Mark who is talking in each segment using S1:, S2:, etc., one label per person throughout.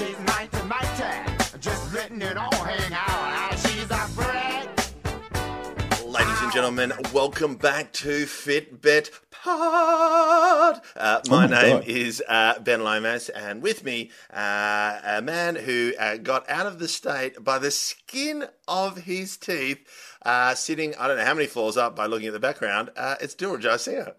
S1: She's mighty, mighty. Just letting it all hang out. She's a freak.
S2: Ladies and gentlemen, welcome back to Fitbit Pod. Uh, my,
S3: my
S2: name
S3: God.
S2: is uh, Ben Lomas, and with me, uh, a man who uh, got out of the state by the skin of his teeth, uh, sitting, I don't know how many floors up by looking at the background. Uh, it's Dilruk Jayasinha.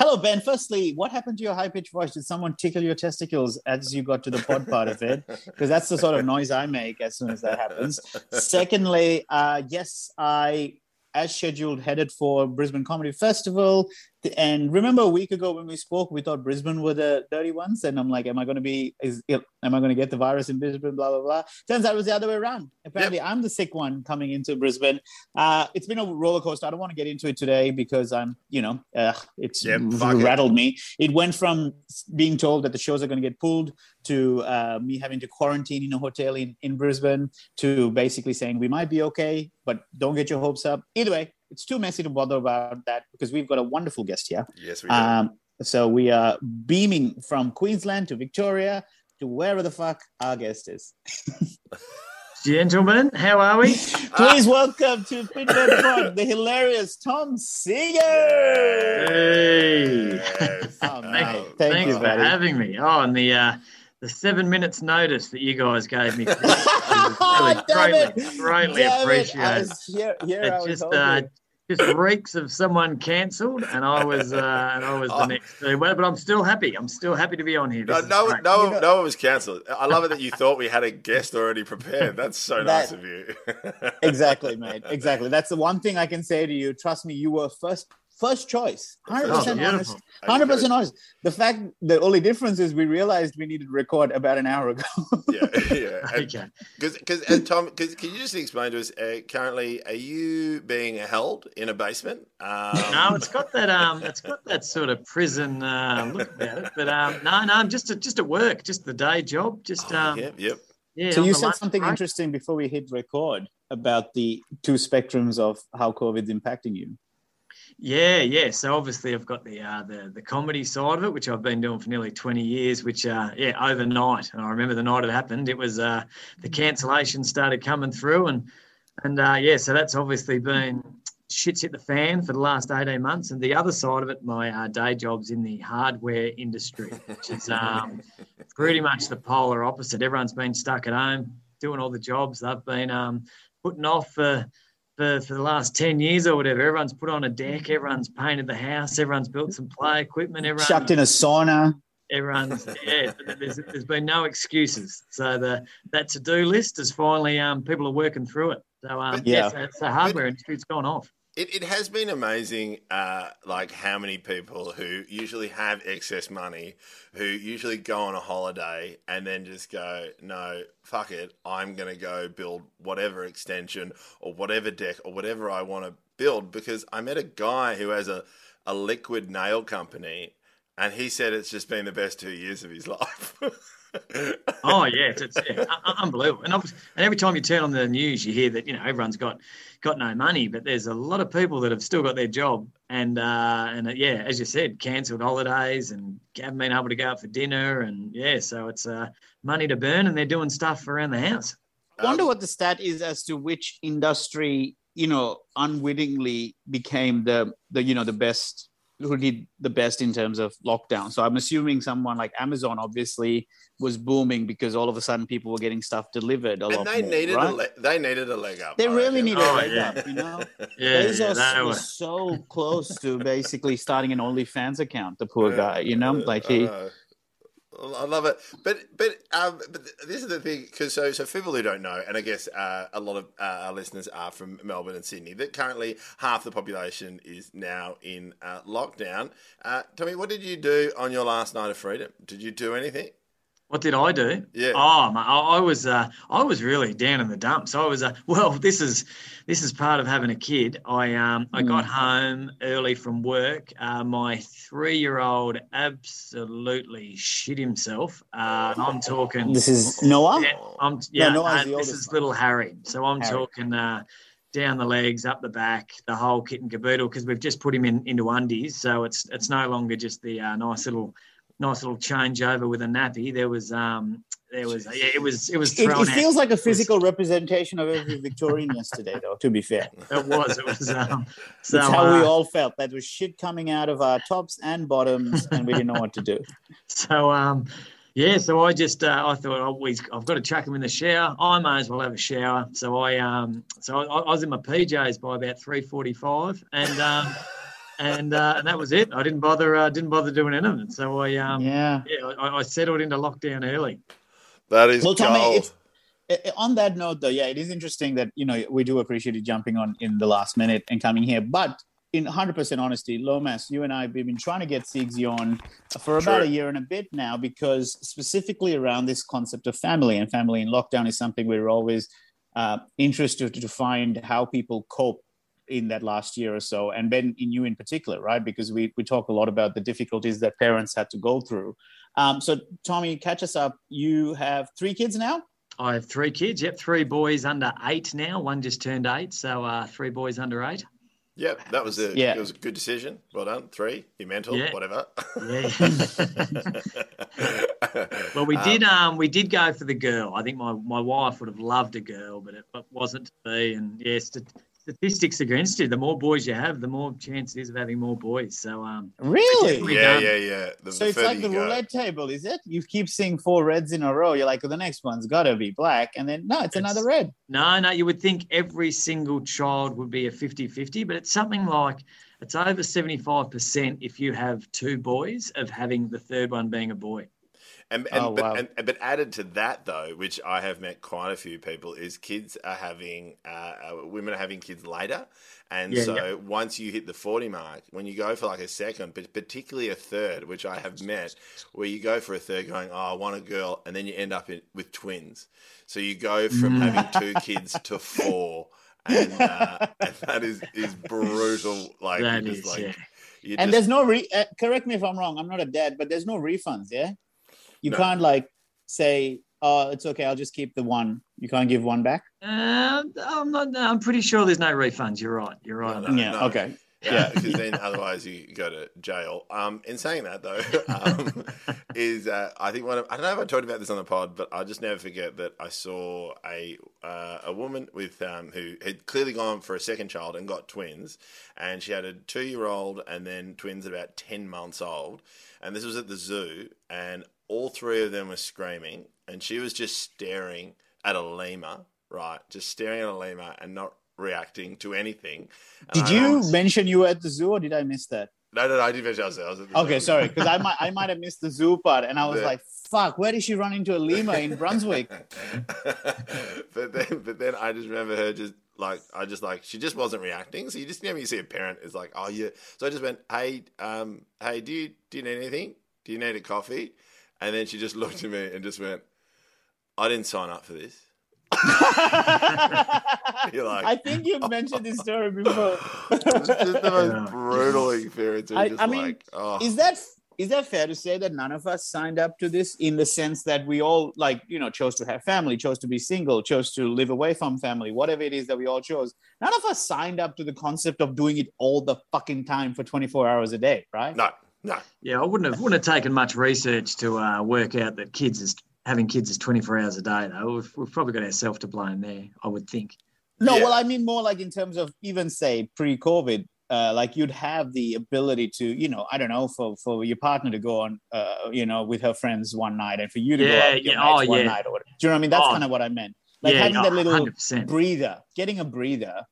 S3: Hello, Ben. Firstly, what happened to your high pitched voice? Did someone tickle your testicles as you got to the pod part of it? Because that's the sort of noise I make as soon as that happens. Secondly, uh, yes, I, as scheduled, headed for Brisbane Comedy Festival. And remember a week ago when we spoke, we thought Brisbane were the dirty ones. And I'm like, am I going to be, is, am I going to get the virus in Brisbane? Blah, blah, blah. Turns out it was the other way around. Apparently, I'm the sick one coming into Brisbane. Uh, it's been a roller coaster. I don't want to get into it today because I'm, you know, uh, it's
S2: Yep, fuck it.
S3: rattled me. It went from being told that the shows are going to get pulled to uh, me having to quarantine in a hotel in, in Brisbane to basically saying we might be okay, but don't get your hopes up. Either way, it's too messy to bother about that because we've got a wonderful guest here.
S2: Yes, we do.
S3: Um, so we are beaming from Queensland to Victoria to wherever the fuck our guest is.
S4: Gentlemen, how are we?
S3: Please welcome to Fitbit Pod, the hilarious Tom Siegert.
S4: Hey.
S2: Yes.
S3: Oh, mate. Thank
S4: Thanks
S3: you,
S4: for
S3: buddy.
S4: having me. Oh, and the uh, the seven minutes notice that you guys gave me. really greatly, greatly
S3: Damn it. I
S4: appreciated.
S3: here, here
S4: It
S3: was
S4: just uh, just reeks of someone cancelled, and I was uh, and I was the
S2: Oh.
S4: next. two. Well, but I'm still happy. I'm still happy to be on here. This
S2: No,
S4: is
S2: no, no,
S3: You know-
S2: no one was cancelled. I love it that you thought we had a guest already prepared. That's so nice of you.
S3: exactly, mate. Exactly. That's the one thing I can say to you. Trust me, you were first first choice. hundred percent honest. Hundred percent honest. The fact, the only difference is we realized we needed to record about an hour ago.
S2: Yeah, yeah.
S4: Okay.
S2: Because, because, and Tom, cause, can you just explain to us? Uh, currently, are you being held in a basement? Um,
S4: No, it's got that um, it's got that sort of prison uh, look about it. But um, no, no, I'm just at, just at work, just the day job, just
S2: oh,
S4: um,
S2: yep, yep.
S4: yeah.
S3: so you said something
S4: break.
S3: interesting before we hit record about the two spectrums of how COVID's impacting you.
S4: Yeah, yeah. So obviously, I've got the uh, the the comedy side of it, which I've been doing for nearly twenty years. Which, uh, yeah, overnight, and I remember the night it happened. It was uh, the cancellation started coming through, and and uh, yeah, so that's obviously been shit's hit the fan for the last eighteen months. And the other side of it, my uh, day job's in the hardware industry, which is um, pretty much the polar opposite. Everyone's been stuck at home doing all the jobs they've been um, putting off for for, for the last 10 years or whatever. Everyone's put on a deck, everyone's painted the house, everyone's built some play equipment, everyone,
S3: Chucked in a sauna.
S4: everyone's, yeah, there's, there's been no excuses. So the that to do list is finally, um, people are working through it. So, um,
S3: Yeah.
S4: yeah, so it's the hardware industry's gone off.
S2: It, it has been amazing, uh, like how many people who usually have excess money, who usually go on a holiday and then just go, no, fuck it, I'm going to go build whatever extension or whatever deck or whatever I want to build. Because I met a guy who has a, a liquid nail company and he said it's just been the best two years of his life.
S4: Oh yeah, it's, it's yeah, un- un- unbelievable. And, and every time you turn on the news, you hear that you know everyone's got got no money, but there's a lot of people that have still got their job, and uh, and uh, yeah, as you said, cancelled holidays and haven't been able to go out for dinner, and yeah, so it's uh, money to burn, and they're doing stuff around the house.
S3: I wonder what the stat is as to which industry, you know, unwittingly became the the you know the best who did the best in terms of lockdown. So I'm assuming someone like Amazon obviously was booming because all of a sudden people were getting stuff delivered a lot
S2: and they
S3: more,
S2: needed
S3: right?
S2: a le- they needed a leg up.
S3: They
S2: I
S3: really
S2: reckon.
S3: needed
S4: Oh,
S3: a leg
S4: yeah.
S3: up, you know.
S4: Yeah, yeah,
S3: Bezos
S4: they were-
S3: was so close to basically starting an OnlyFans account. The poor
S2: Yeah.
S3: guy, you know, like he.
S2: Uh, I love it, but but um, but this is the thing because so so people who don't know, and I guess uh, a lot of uh, our listeners are from Melbourne and Sydney. That currently half the population is now in uh, lockdown. Uh, tell me, what did you do on your last night of freedom? Did you do anything?
S4: What did I do?
S2: Yeah.
S4: Oh, my, I, I was uh, I was really down in the dumps. I was uh, well. This is this is part of having a kid. I um I got home early from work. Uh, my three year old absolutely shit himself. Uh, I'm talking.
S3: This is Noah.
S4: Yeah, I'm yeah.
S3: Noah's
S4: uh,
S3: the
S4: this is
S3: one.
S4: little Harry. So I'm
S3: Harry.
S4: talking uh, down the legs, up the back, the whole kit and caboodle because we've just put him in into undies. So it's it's no longer just the uh, nice little nice little changeover with a nappy. There was um there was yeah, it was it was
S3: It, it
S4: out.
S3: feels like a physical representation of every Victorian yesterday, though. To be fair,
S4: It was. It was. Um, so
S3: that's how we
S4: uh,
S3: all felt. That was shit coming out of our tops and bottoms, and we didn't know what to do.
S4: So um, yeah, so I just uh, I thought oh, we, I've got to chuck him in the shower. I may as well have a shower. So I um, so I, I was in my PJs by about three forty-five, and um, and uh, and that was it. I didn't bother uh, didn't bother doing anything. So I um, yeah,
S3: yeah.
S4: I, I settled into lockdown early.
S2: That is
S3: Well, Tommy,
S2: gold.
S3: it's- I- I- on that note, though, yeah, it is interesting that you know we do appreciate you jumping on in the last minute and coming here. But in 100% honesty, Lomas, you and I we've been trying to get Sigsy on for about
S2: Sure.
S3: a year and a bit now because specifically around this concept of family and family in lockdown is something we're always uh, interested to find how people cope in that last year or so, and Ben, in you in particular, right? Because we we talk a lot about the difficulties that parents had to go through. Um, so, Tommy, catch us up. You have three kids now.
S4: I have three kids. Yep, three boys under eight now. One just turned eight, so uh, three boys under eight.
S2: Yep, that was a
S3: Yeah.
S2: it was a good decision. Well done. Three, you mental,
S4: Yeah.
S2: whatever.
S4: Yeah. Well, we did. Um, we did go for the girl. I think my, my wife would have loved a girl, but it but wasn't to be. And yes, st- statistics against you. The more boys you have, the more chance it is of having more boys. So um,
S3: Really?
S4: We
S2: yeah,
S4: done.
S2: yeah, yeah. The,
S3: So it's like the
S2: go.
S3: roulette table, is it? You keep seeing four reds in a row. You're like, well, the next one's got to be black. And then, no, it's,
S4: It's-
S3: another red.
S4: no, no, you would think every single child would be a 50-50, but it's something like it's over seventy five percent if you have two boys of having the third one being a boy.
S2: And, and,
S3: Oh,
S2: but,
S3: wow.
S2: and, but added to that, though, which I have met quite a few people, is kids are having, uh, uh, women are having kids later. And
S4: Yeah,
S2: so
S4: yeah.
S2: once you hit the 40 mark, when you go for like a second, but particularly a third, which I have met, where you go for a third going, oh, I want a girl, and then you end up in, with twins. So you go from
S4: Mm.
S2: having two kids to four. And, uh, and that is, is brutal. Like,
S4: That is,
S2: like,
S4: yeah.
S3: And
S2: just-
S3: there's no, re- uh, correct me if I'm wrong. I'm not a dad, but there's no refunds, yeah? You
S2: No.
S3: can't like say, oh, it's okay. I'll just keep the one. You can't give one back.
S4: Uh, I'm not. I'm pretty sure there's no refunds. You're right. You're right.
S2: No,
S4: on that.
S3: yeah.
S2: no.
S3: Okay.
S2: Yeah, because then otherwise you go to jail. Um, in saying that though, um, is uh, I think one of I don't know if I talked about this on the pod, but I'll just never forget that I saw a uh, a woman with um, who had clearly gone for a second child and got twins, and she had a two year old and then twins about ten months old, and this was at the zoo, and all three of them were screaming, and she was just staring at a lemur, right, just staring at a lemur and not reacting to anything. And
S3: Did
S2: I
S3: you
S2: was-
S3: mention you were at the zoo or did I miss that?
S2: no, no, no, I didn't mention I was. I was
S3: Okay,
S2: zoo.
S3: sorry, because I might I might have missed the zoo part, and I was like, "Fuck, where did she run into a lemur in Brunswick?"
S2: but then, but then I just remember her just like I just like she just wasn't reacting. So you just you know you see a parent is like, oh yeah. So I just went, hey, um, hey, do you do you need anything? Do you need a coffee? And then she just looked at me and just went, I didn't sign up for this. You're like,
S3: I think you've mentioned this story before.
S2: it's just the most
S4: Yeah.
S2: brutal experience. It was
S3: I-
S2: just
S3: I mean,
S2: like, oh.
S3: is that is that fair to say that none of us signed up to this in the sense that we all like you know chose to have family chose to be single chose to live away from family whatever it is that we all chose none of us signed up to the concept of doing it all the fucking time for 24 hours a day right
S2: no, no.
S4: Yeah, I wouldn't have wouldn't have taken much research to uh, work out that kids is having kids is 24 hours a day. Though we've, we've probably got ourselves to blame there. I would think.
S3: no
S2: Yeah.
S3: well i mean more like in terms of even say pre-covid uh, like you'd have the ability to you know i don't know for for your partner to go on uh, you know with her friends one night and for you to go out with your
S4: yeah,
S3: mates
S4: oh,
S3: one
S4: yeah.
S3: night or whatever. do you know what i mean that's
S4: Oh.
S3: kind of what i meant like
S4: yeah,
S3: having that little
S4: 100%.
S3: breather, getting a breather,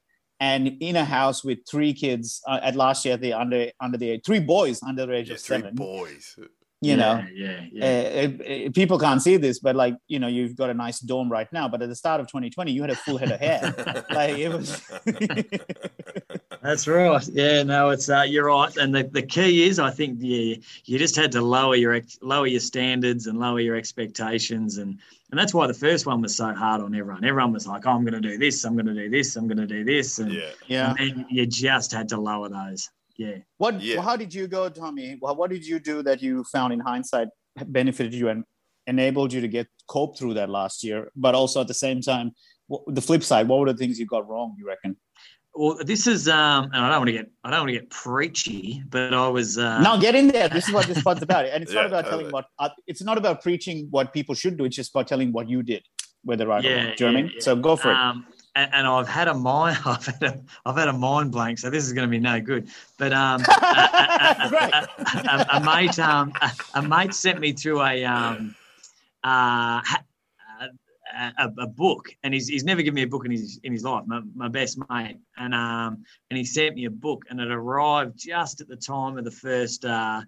S3: and in a house with three kids uh, at last year, the under under the age, three boys under the age
S2: Yeah,
S3: of
S2: three
S3: seven.
S2: boys.
S3: You know,
S4: Yeah, yeah,
S3: uh,
S4: yeah.
S3: uh, uh, people can't see this, but like you know, you've got a nice dome right now. But at the start of 2020, you had a full head of hair. like it was.
S4: That's right. Yeah, no, it's uh, you're right. And the, the key is, I think, yeah, you just had to lower your lower your standards and lower your expectations, and and that's why the first one was so hard on everyone. Everyone was like, oh, "I'm going to do this. I'm going to do this. I'm going to do this," and,
S2: yeah.
S3: yeah.
S4: and then you just had to lower those. Yeah.
S3: What?
S2: Yeah.
S3: How did you go, Tommy? Well, what did you do that you found in hindsight benefited you and enabled you to get cope through that last year? But also at the same time, wh- the flip side, what were the things you got wrong? You reckon?
S4: well, this is um, and I don't want to get I don't want to get preachy, but I was uh,
S3: now get in there. This is what this pod's about, and it's
S2: Yeah,
S3: not about
S2: totally.
S3: telling what. Uh, it's not about preaching what people should do. It's just about telling what you did, whether right or wrong. Do you know what I
S4: yeah,
S3: mean?
S4: yeah.
S3: So go for it.
S4: Um, and, and I've had a mind, I've had a, I've had a mind blank, so this is going to be no good. But um, a, a- a- mate, um, a, mate sent me through a um, uh, a, a, a book, and he's, he's never given me a book in his in his life. My, my best mate, and um, and he sent me a book, and it arrived just at the time of the first. Uh,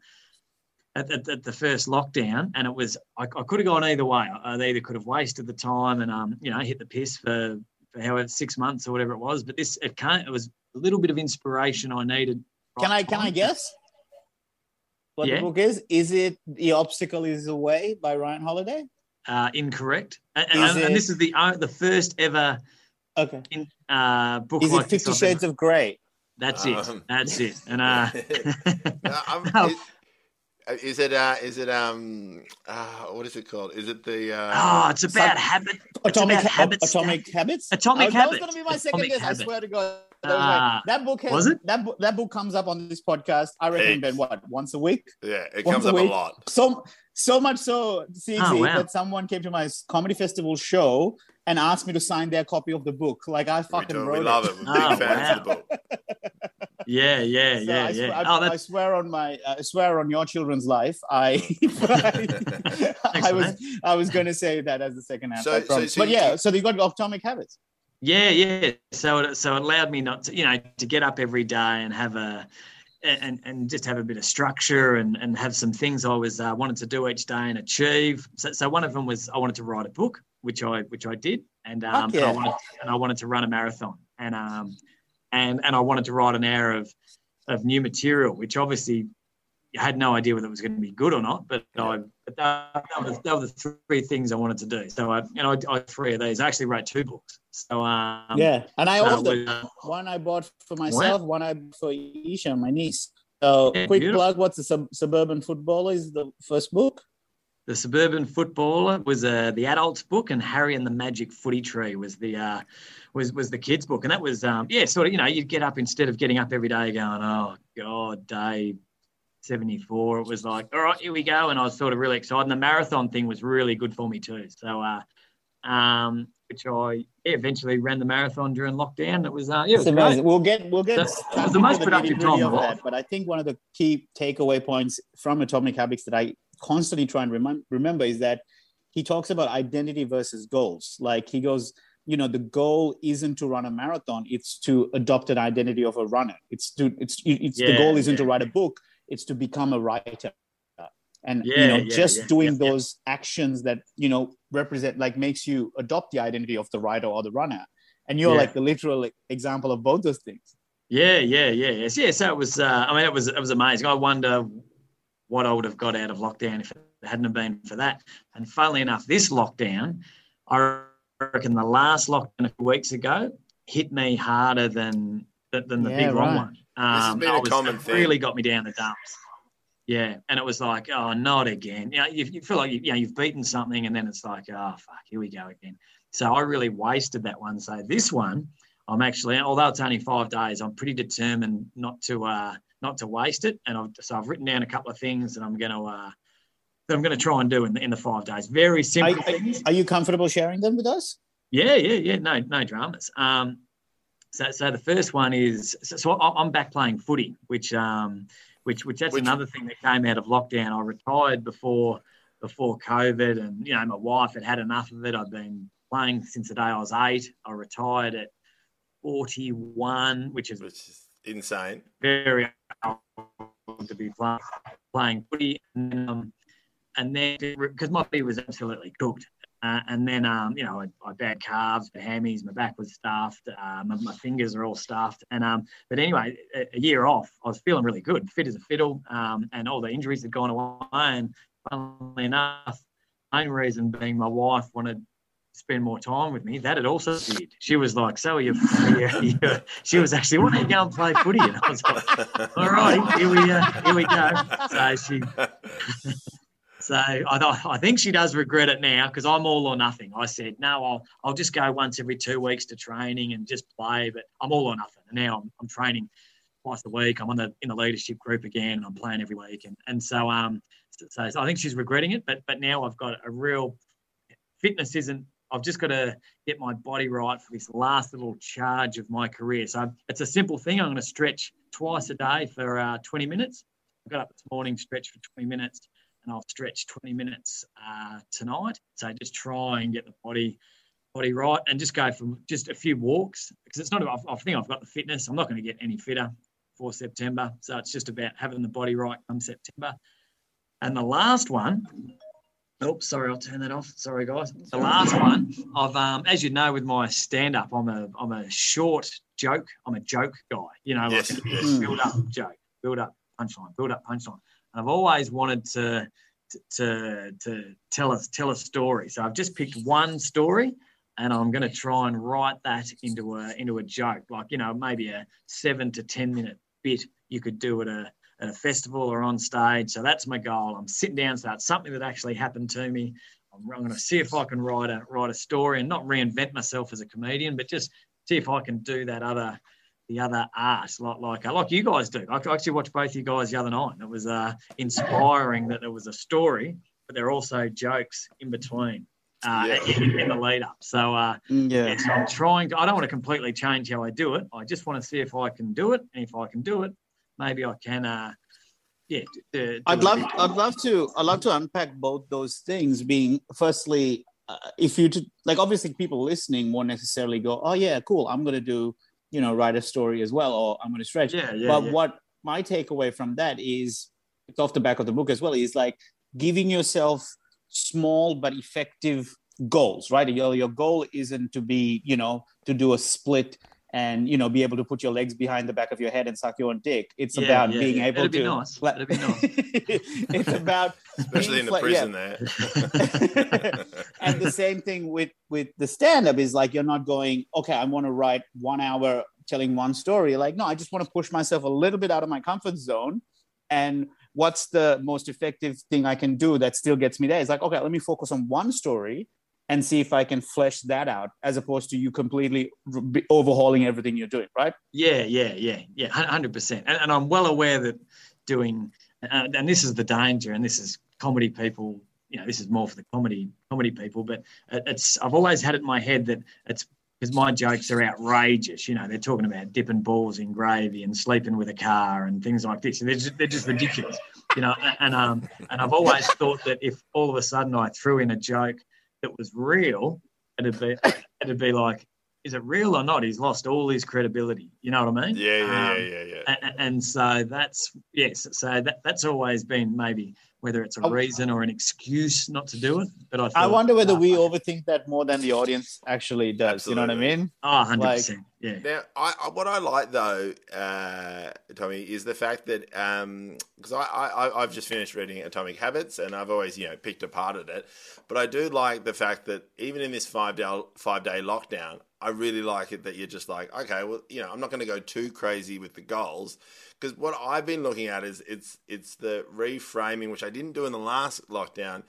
S4: at, at, at the first lockdown, and it was I, I could have gone either way. I, I either could have wasted the time and um, you know, hit the piss for however six months or whatever it was. But this it can't. It was a little bit of inspiration I needed.
S3: Can I
S4: right
S3: can I guess what
S4: Yeah.
S3: the book is? Is it The Obstacle Is the Way by Ryan Holiday?
S4: Uh, incorrect. And,
S3: Is
S4: and, and this is the uh, the first ever
S3: Okay.
S4: in, uh, book
S3: Is
S4: like
S3: it Fifty
S4: I've ever-
S3: Shades of Grey?
S4: That's
S2: Um,
S4: it. That's it. And uh,
S2: I'm-
S4: No.
S2: Is, uh, it? Uh, is it? Um. Uh, what is it called? Is it the? Uh,
S4: oh, it's about
S3: Some-
S4: habit. It's
S3: Atomic,
S4: about habit
S3: Atomic
S4: stack.
S3: Habits.
S4: Atomic
S3: I was- That was
S4: Habits.
S3: going to be my second
S4: Atomic
S3: guess.
S4: Habits.
S3: I swear to God. That, was
S4: Ah.
S3: that book has,
S4: Was it?
S3: That, book, that book comes up on this podcast. I reckon,
S2: Heaps.
S3: Ben, what once a week?
S2: yeah, it
S3: once
S2: comes
S3: a
S2: up a lot.
S3: So so much so, Sigsy,
S4: Oh, wow.
S3: that someone came to my comedy festival show and asked me to sign their copy of the book. Like I
S2: We,
S3: fucking
S2: do,
S3: wrote
S2: we love
S3: it.
S2: it. We're big
S4: Oh,
S2: fans of the book.
S4: Yeah, yeah,
S3: So
S4: yeah,
S3: I,
S4: yeah.
S3: Swear, I,
S4: oh,
S3: I swear on my, I swear on your children's life. I, I was, I was going to say that as the second half.
S2: So- so- so
S3: but yeah, so you got atomic habits.
S4: Yeah, yeah. So it so it allowed me not to, you know, to get up every day and have a and and just have a bit of structure and and have some things I was uh, wanted to do each day and achieve. So, so one of them was I wanted to write a book, which I which I did, and um,
S3: Fuck
S4: and, I wanted, and I wanted to run a marathon, and um, and and I wanted to write an hour of of new material, which obviously I had no idea whether it was going to be good or not, but I but that, that, was, that were the three things I wanted to do. So I and I, I three of these. I actually wrote two books. So um,
S3: yeah, and I
S4: so
S3: owned
S4: it
S3: them.
S4: was-
S3: One I bought for myself, one I bought for Isha, my niece. So
S4: Yeah,
S3: quick
S4: beautiful.
S3: plug: What's the sub- suburban footballer? Is the first book.
S4: The Suburban Footballer was uh, the adults book, and Harry and the Magic Footy Tree was the uh, was was the kids book, and that was um, yeah, sort of you know you'd get up instead of getting up every day going oh god day seventy four, it was like all right here we go, and I was sort of really excited. And the marathon thing was really good for me too. So uh, um, which I yeah, eventually ran the marathon during lockdown. It was uh, yeah, it was great.
S3: We'll get we'll get
S4: That's-
S3: stuck
S4: was the most productive time
S3: of that. But I think one of the key takeaway points from Atomic Habits that I constantly try and remem- remember is that he talks about identity versus goals. Like he goes, you know, the goal isn't to run a marathon; it's to adopt an identity of a runner. It's to it's it's the goal isn't to write a book; it's to become a writer. And you know,
S4: yeah,
S3: just
S4: yeah,
S3: doing
S4: yeah, yeah.
S3: those actions that you know represent, like, makes you adopt the identity of the writer or the runner. And you're
S4: Yeah.
S3: like the literal example of both those things.
S4: Yeah, yeah, yeah, yes, yeah. So it was. Uh, I mean, it was it was amazing. I wonder what I would have got out of lockdown if it hadn't have been for that. And funnily enough, this lockdown, I reckon the last lockdown a few weeks ago hit me harder than than, than the
S3: Yeah,
S4: big wrong
S3: right.
S4: one.
S2: has
S4: Um,
S2: been
S4: I
S2: a
S4: was-
S2: common thing.
S4: Really got me down the dumps. Yeah, and it was like, oh, not again. You know, you, you feel like you, you know you've beaten something, and then it's like, oh fuck, here we go again. So I really wasted that one. So this one, I'm actually, although it's only five days, I'm pretty determined not to uh, not to waste it. And I've, so I've written down a couple of things that I'm going to uh, that I'm going to try and do in the, in the five days. Very simple
S3: I-
S4: things.
S3: Are you comfortable sharing them with us?
S4: Yeah, yeah, yeah. No, no dramas. Um, so, so the first one is so, so I'm back playing footy, which um, which which that's
S2: Which-
S4: another thing that came out of lockdown. I retired before before COVID, and you know my wife had had enough of it. I've been playing since the day I was eight. I retired at 41, which is
S2: Which is insane.
S4: very to be playing, playing footy. And then, um, and then because my body was absolutely cooked. Uh, and then, um, you know, I, I bad calves, the hammies, my back was stuffed, uh, my, my fingers are all stuffed. And um, but anyway, a, a year off, I was feeling really good, fit as a fiddle, um, and all the injuries had gone away. And funnily enough, main reason being my wife wanted spend more time with me. That had also did. She was like, "So you?" She was actually, "Why don't you go and play footy?" And I was like, "All right, here we uh, here we go." So she so I, th- I think she does regret it now because I'm all or nothing. I said, no, I'll, I'll just go once every two weeks to training and just play, but I'm all or nothing. And now I'm, I'm training twice a week. I'm on the in the leadership group again. And I'm playing every week, and and so um so, so I think she's regretting it. But but now I've got a real fitness isn't. I've just got to get my body right for this last little charge of my career. So it's a simple thing. I'm going to stretch twice a day for uh, 20 minutes. I got up this morning, stretched for 20 minutes, and I'll stretch 20 minutes uh, tonight. So just try and get the body body right and just go for just a few walks because it's not. I think I've got the fitness. I'm not going to get any fitter for September. So it's just about having the body right come September. And the last one, oh, sorry, I'll turn that off. Sorry, guys. The last one, I've um, as you know, with my stand up, I'm a I'm a short joke. I'm a joke guy. You know,
S2: Yes,
S4: like
S2: yes.
S4: build up joke, build up punchline, build up punchline. And I've always wanted to to to tell us tell a story. So I've just picked one story and I'm going to try and write that into a into a joke, like you know maybe a seven to ten minute bit you could do at a at a festival or on stage. So that's my goal. I'm sitting down, so it's something that actually happened to me. I'm, I'm going to see if I can write a write a story and not reinvent myself as a comedian, but just see if I can do that other the other art like like uh, like you guys do. I actually watched both of you guys the other night. It was uh, inspiring that there was a story, but there are also jokes in between uh,
S2: Yeah.
S4: in, in the lead up. So uh,
S3: Yeah.
S4: yeah, so I'm trying to. I don't want to completely change how I do it. I just want to see if I can do it, and if I can do it, maybe I can. Uh, yeah, d- d- do
S3: I'd love. I'd love to, I'd love to unpack both those things. Being firstly, uh, if you to, like, obviously, people listening won't necessarily go, "Oh yeah, cool, I'm gonna do, you know, write a story as well, or I'm gonna stretch."
S4: Yeah, yeah.
S3: but
S4: yeah.
S3: what my takeaway from that is, it's off the back of the book as well. Is like giving yourself small but effective goals, right? Your your goal isn't to be, you know, to do a split and you know be able to put your legs behind the back of your head and suck your own dick. It's
S4: Yeah,
S3: about
S4: yeah,
S3: being
S4: yeah.
S3: able
S4: It'd be
S3: to.
S4: nice.
S3: like-
S4: It'd be nice.
S3: it's about
S2: especially in the
S3: being yeah.
S2: prison there.
S3: and the same thing with with the stand up is like you're not going okay i want to write one hour telling one story like no i just want to push myself a little bit out of my comfort zone and what's the most effective thing i can do that still gets me there it's like okay let me focus on one story and see if i can flesh that out as opposed to you completely overhauling everything you're doing right
S4: Yeah, yeah, yeah, yeah, hundred percent. And, and I'm well aware that doing, uh, and this is the danger, and this is comedy people. You know, this is more for the comedy comedy people, but it's I've always had it in my head that it's because my jokes are outrageous. You know, they're talking about dipping balls in gravy and sleeping with a car and things like this. They're just, they're just ridiculous. You know, and um, and I've always thought that if all of a sudden I threw in a joke that was real, it'd be it'd be like, is it real or not? He's lost all his credibility. You know what I mean?
S2: yeah, yeah, yeah,
S4: Um,
S2: yeah, yeah.
S4: a- a- and so that's yes so that, that's always been maybe whether it's a reason or an excuse not to do it but i,
S3: i wonder whether
S4: uh,
S3: we overthink that more than the audience actually does you know what i mean?
S4: Oh 100% yeah.
S2: Now, I, I what I like though, uh, Tommy, is the fact that because I, I I've just finished reading Atomic Habits and I've always you know picked apart at it, but I do like the fact that even in this five day five day lockdown, I really like it that you're just like okay, well you know I'm not going to go too crazy with the goals because what I've been looking at is it's it's the reframing which I didn't do in the last lockdown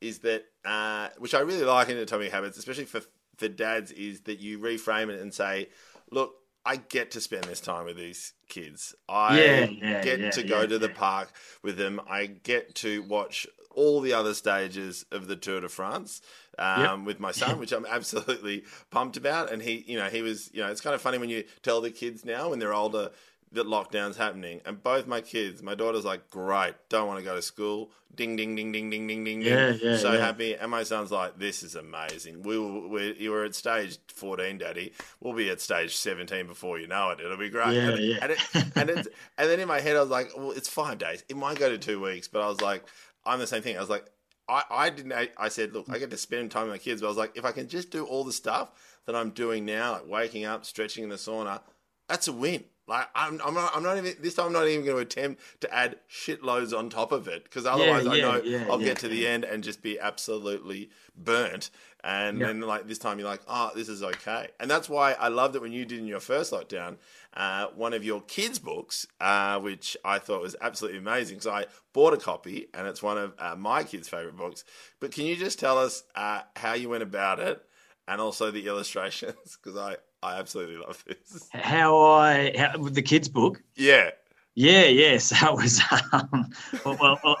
S2: is that uh, which I really like in Atomic Habits, especially for for dads, is that you reframe it and say, look, I get to spend this time with these kids. I
S4: Yeah, yeah,
S2: get
S4: yeah,
S2: to go to the park with them. I get to watch all the other stages of the Tour de France um, with my son, which I'm absolutely pumped about. And he, you know, he was, you know, it's kind of funny when you tell the kids now when they're older that lockdown's happening. And both my kids, my daughter's like, great, don't want to go to school. Ding, ding, ding, ding, ding, ding, ding,
S4: Yeah,
S2: ding.
S4: yeah,
S2: so
S4: yeah.
S2: happy. And my son's like, this is amazing. We will, we you were at stage 14, Daddy. We'll be at stage 17 before you know it. It'll be great.
S4: Yeah,
S2: and,
S4: yeah.
S2: And, it, and, it's, and then in my head, I was like, well, it's five days. It might go to two weeks. But I was like, I'm the same thing. I was like, I, I didn't, I, I said, look, I get to spend time with my kids. But I was like, if I can just do all the stuff that I'm doing now, like waking up, stretching in the sauna, that's a win. Like I'm, I'm not, I'm not even this time. I'm not even going to attempt to add shitloads on top of it because otherwise, I
S4: yeah,
S2: know
S4: yeah,
S2: I'll
S4: yeah,
S2: get to the end and just be absolutely burnt. And
S4: Yeah.
S2: then like this time, you're like, oh, this is okay. And that's why I loved it when you did in your first lockdown, uh, one of your kids' books, uh, which I thought was absolutely amazing. So I bought a copy, and it's one of uh, my kids' favorite books. But can you just tell us uh, how you went about it? And also the illustrations, because I, I absolutely love this.
S4: How I how, with the kids' book.
S2: Yeah.
S4: Yeah, yeah. So it was. Um, well, well, well,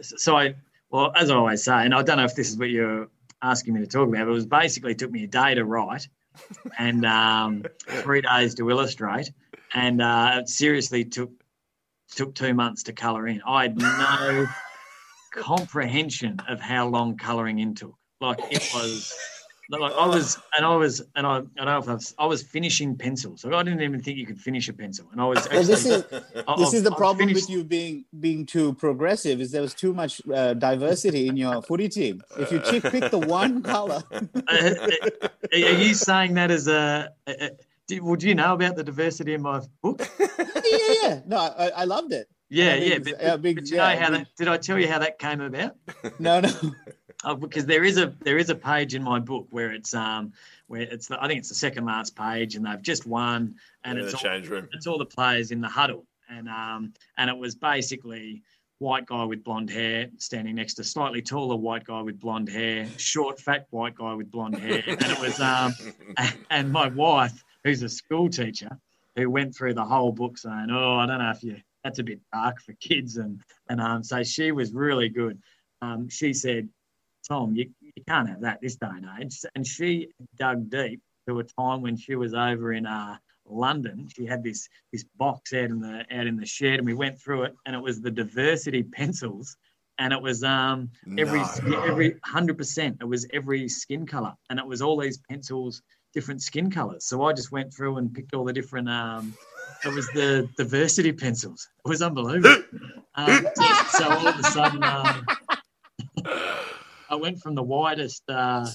S4: so I well, as I always say, and I don't know if this is what you're asking me to talk about, but it was basically took me a day to write and um, three days to illustrate, and uh, it seriously took took two months to colour in. I had no comprehension of how long colouring in took. Like it was. Like I was, and I was, and I, I don't know if I was, I was finishing pencils. Like I didn't even think you could finish a pencil, and I was.
S3: Well, this is
S4: I-
S3: this
S4: I've-
S3: is the
S4: I've
S3: problem
S4: finished-
S3: with you being being too progressive. Is there was too much uh, diversity in your footy team? If you pick, pick the one color,
S4: Uh, uh, are you saying that as a? do, would you know about the diversity in my book?
S3: yeah, yeah. No, I, I loved it.
S4: Yeah,
S3: I mean,
S4: yeah. But,
S3: big-
S4: but you
S3: yeah,
S4: know how
S3: big-
S4: that? Did I tell you how that came about?
S3: No, no.
S4: Oh, because there is a there is a page in my book where it's um where it's the, I think it's the second last page and they've just won and
S2: in
S4: it's
S2: the
S4: all,
S2: change room.
S4: it's all the players in the huddle. And um and it was basically white guy with blonde hair standing next to slightly taller white guy with blonde hair short fat white guy with blonde hair. And it was um and my wife who's a school teacher who went through the whole book saying oh I don't know if you that's a bit dark for kids and and um so she was really good. Um she said Tom, you, you can't have that this day and age. And she dug deep to a time when she was over in uh, London. She had this this box out in the out in the shed, and we went through it, and it was the diversity pencils, and it was um every
S2: No.
S4: every hundred percent. It was every skin color, and it was all these pencils, different skin colors. So I just went through and picked all the different. Um, it was the diversity pencils. It was unbelievable. Um, so, so all of a sudden. Um, I went from the widest, uh,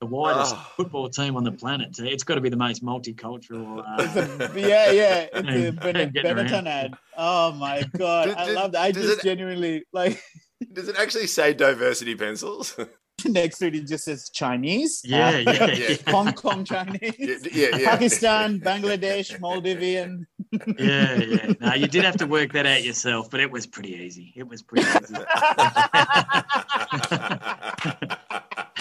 S4: the widest
S2: Oh.
S4: football team on the planet to it's got to be the most multicultural. Uh,
S3: yeah, yeah. It's a Ben- Benetton ad. Oh my god,
S2: Did-
S3: I
S2: did-
S3: love that. I just
S2: it-
S3: genuinely like
S2: Does it actually say diversity pencils?
S3: next to it. It just says Chinese.
S4: yeah,
S3: uh,
S4: yeah,
S2: Yeah.
S4: yeah,
S3: Hong Kong Chinese.
S2: yeah, yeah, yeah.
S3: Pakistan, Bangladesh, Maldivian.
S4: yeah, yeah. No, you did have to work that out yourself, but it was pretty easy. It was pretty easy.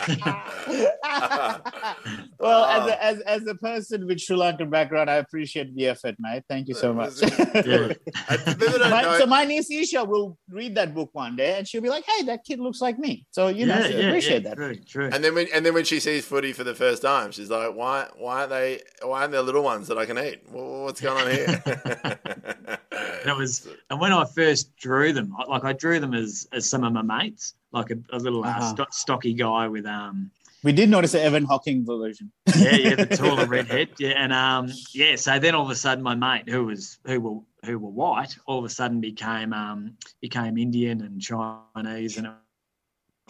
S3: well, as a, as, as a person with Sri Lankan background, I appreciate the effort, mate. Thank you so uh, much.
S4: Yeah.
S2: I- people don't
S3: My- so my niece Isha will read that book one day, and she'll be like, "Hey, that kid looks like me." So you know,
S4: yeah,
S3: I
S4: yeah,
S3: appreciate
S4: yeah,
S3: that.
S4: True, true.
S2: And then when and then when she sees footy for the first time, she's like, "Why? Why aren't they? Why aren't there little ones that I can eat? What's going on here?"
S4: And it was, and when I first drew them, like I drew them as as some of my mates, like a, a little uh,
S3: Uh-huh.
S4: sto- stocky guy with um,
S3: We did notice the Evan Hawking version.
S4: yeah, yeah, the taller redhead, yeah, and um, yeah. So then all of a sudden, my mate, who was who were who were white, all of a sudden became um became Indian and Chinese, and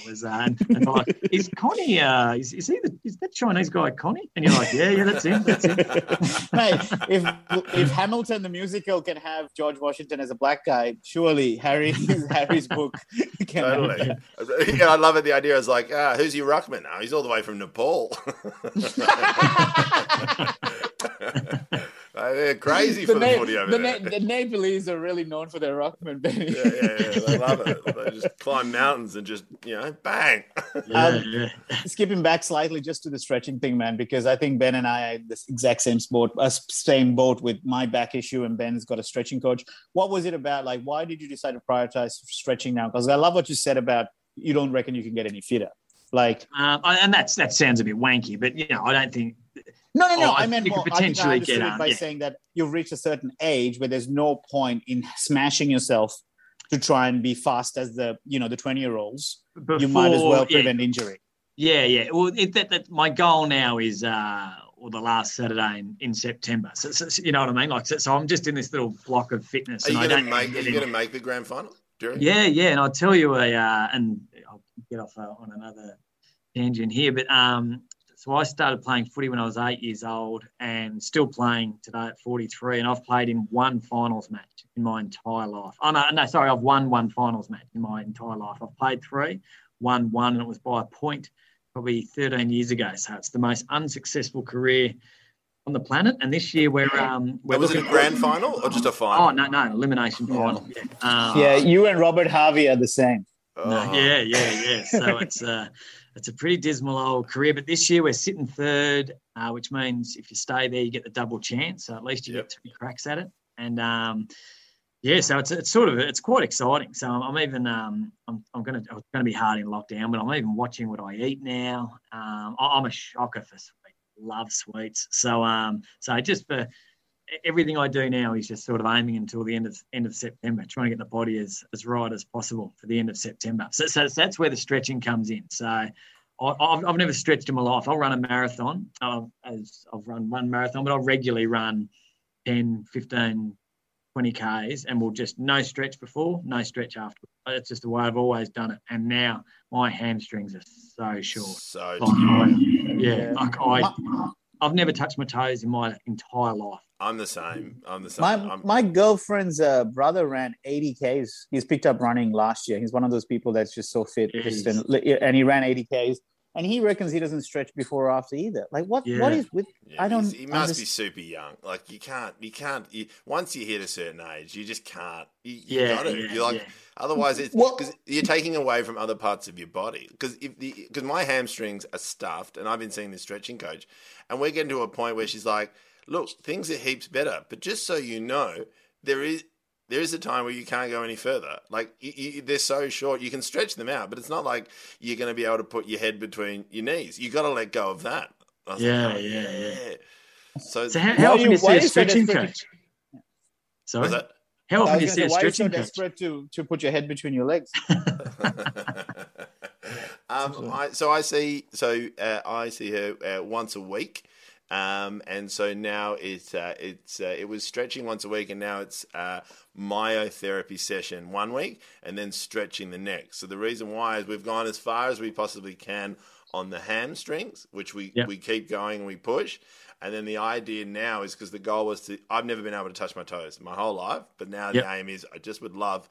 S4: was uh, and, and they're like, is Connie? Uh, is, is he the is that Chinese guy Connie? And you're like, yeah, yeah, that's him, that's him.
S3: Mate, if if Hamilton the musical can have George Washington as a black guy, surely Harry Harry's book can.
S2: totally. yeah, I love it. The idea is like, ah, who's your ruckman? Oh, he's all the way from Nepal. Uh, They're crazy for
S3: the,
S2: the, footy over
S3: the,
S2: there.
S3: Na- the Nepalese are really known for their ruckman, baby.
S2: yeah, yeah, yeah. They love it. They just climb mountains and just, you know, bang.
S4: Yeah,
S3: Um,
S4: yeah.
S3: Skipping back slightly just to the stretching thing, man, because I think Ben and I are in this exact same sport, uh, same boat with my back issue, and Ben's got a stretching coach. What was it about? Like, why did you decide to prioritize stretching now? Because I love what you said about you don't reckon you can get any fitter. Like,
S4: Um, and that's that sounds a bit wanky, but you know, I don't think
S3: no, no, no.
S4: Oh,
S3: I meant
S4: you
S3: more.
S4: could
S3: I think I
S4: potentially
S3: understood
S4: get
S3: it by
S4: yeah.
S3: saying that you've reached a certain age where there's no point in smashing yourself to try and be fast as the you know the twenty year olds.
S4: before,
S3: You might as well
S4: yeah,
S3: prevent injury.
S4: Yeah, yeah. Well, it, that, that my goal now is, uh, or the last Saturday in, in September. So, so, so you know what I mean? Like, so, so I'm just in this little block of fitness.
S2: Are you
S4: and I
S2: going to make? Are you going to make the grand final? During?
S4: Yeah, yeah. And I'll tell you a, uh, and I'll get off uh, on another tangent here, but um, so I started playing footy when I was eight years old and still playing today at 43. And I've played in one finals match in my entire life. Oh, no, no, sorry. I've won one finals match in my entire life. I've played three, won one, and it was by a point probably 13 years ago. So it's the most unsuccessful career on the planet. And this year we're, um, we're
S2: was it a
S4: looking-
S2: grand final or just a final?
S4: Oh, no, no, elimination final. Yeah. Um,
S3: yeah, you and Robert Harvey are the same.
S2: Oh.
S4: no, yeah, yeah, yeah. So it's uh, it's a pretty dismal old career. But this year we're sitting third, uh, which means if you stay there, you get the double chance. So at least you
S2: Yep.
S4: get three cracks at it. And um, yeah, so it's it's sort of it's quite exciting. So I'm, I'm even um, I'm, I'm gonna I'm gonna be hard in lockdown, but I'm even watching what I eat now. Um, I- I'm a shocker for sweets. Love sweets. So um, so just for everything I do now is just sort of aiming until the end of end of September, trying to get the body as as right as possible for the end of September. So, so that's where the stretching comes in. So I, I've, I've never stretched in my life. I'll run a marathon. Uh, as I've run one marathon, but I'll regularly run 10, 15, 20 Ks and we'll just no stretch before, no stretch after. That's just the way I've always done it. And now my hamstrings are so short.
S2: So
S4: Like, I- yeah,
S3: Yeah.
S4: like I, I've never touched my toes in my entire life.
S2: I'm the same. I'm the same.
S3: My
S2: I'm,
S3: my girlfriend's uh, brother ran 80 Ks. He's picked up running last year. He's one of those people that's just so fit, just
S4: Jeez.
S3: and, and he ran 80 Ks. And he reckons he doesn't stretch before or after either. Like what? What
S4: Yeah.
S3: is with?
S2: Yeah,
S3: I don't
S2: he's- He must be super young. Like you can't, you can't. You, once you hit a certain age, you just can't. You, you
S4: Yeah,
S2: got to.
S4: yeah,
S2: You're like,
S4: yeah.
S2: otherwise, it's
S3: Well-
S2: because you're taking away from other parts of your body. Because if the because my hamstrings are stuffed, and I've been seeing this stretching coach, and we're getting to a point where she's like, "Look, things are heaps better, but just so you know, there is." There is a time where you can't go any further. Like you, you, they're so short, you can stretch them out, but it's not like you're going to be able to put your head between your knees. You got to let go of that.
S4: Yeah,
S2: like, oh,
S4: yeah, yeah.
S2: So,
S4: So how, how often do you see a
S3: are you so
S4: stretching
S3: desperate
S4: coach?
S2: was
S4: Sorry,
S2: that?
S4: how often do you see
S3: gonna
S4: a
S3: say, why are you so
S4: stretching coach?
S3: desperate to to put your head between your legs?
S2: um, I, so I see. So uh, I see her uh, once a week, um, and so now it's uh, it's uh, it was stretching once a week, and now it's uh, myotherapy session one week, and then stretching the next. So the reason why is we've gone as far as we possibly can on the hamstrings, which we
S4: Yep.
S2: we keep going and we push. And then the idea now is because the goal was to, I've never been able to touch my toes my whole life, but now
S4: Yep.
S2: the aim is I just would love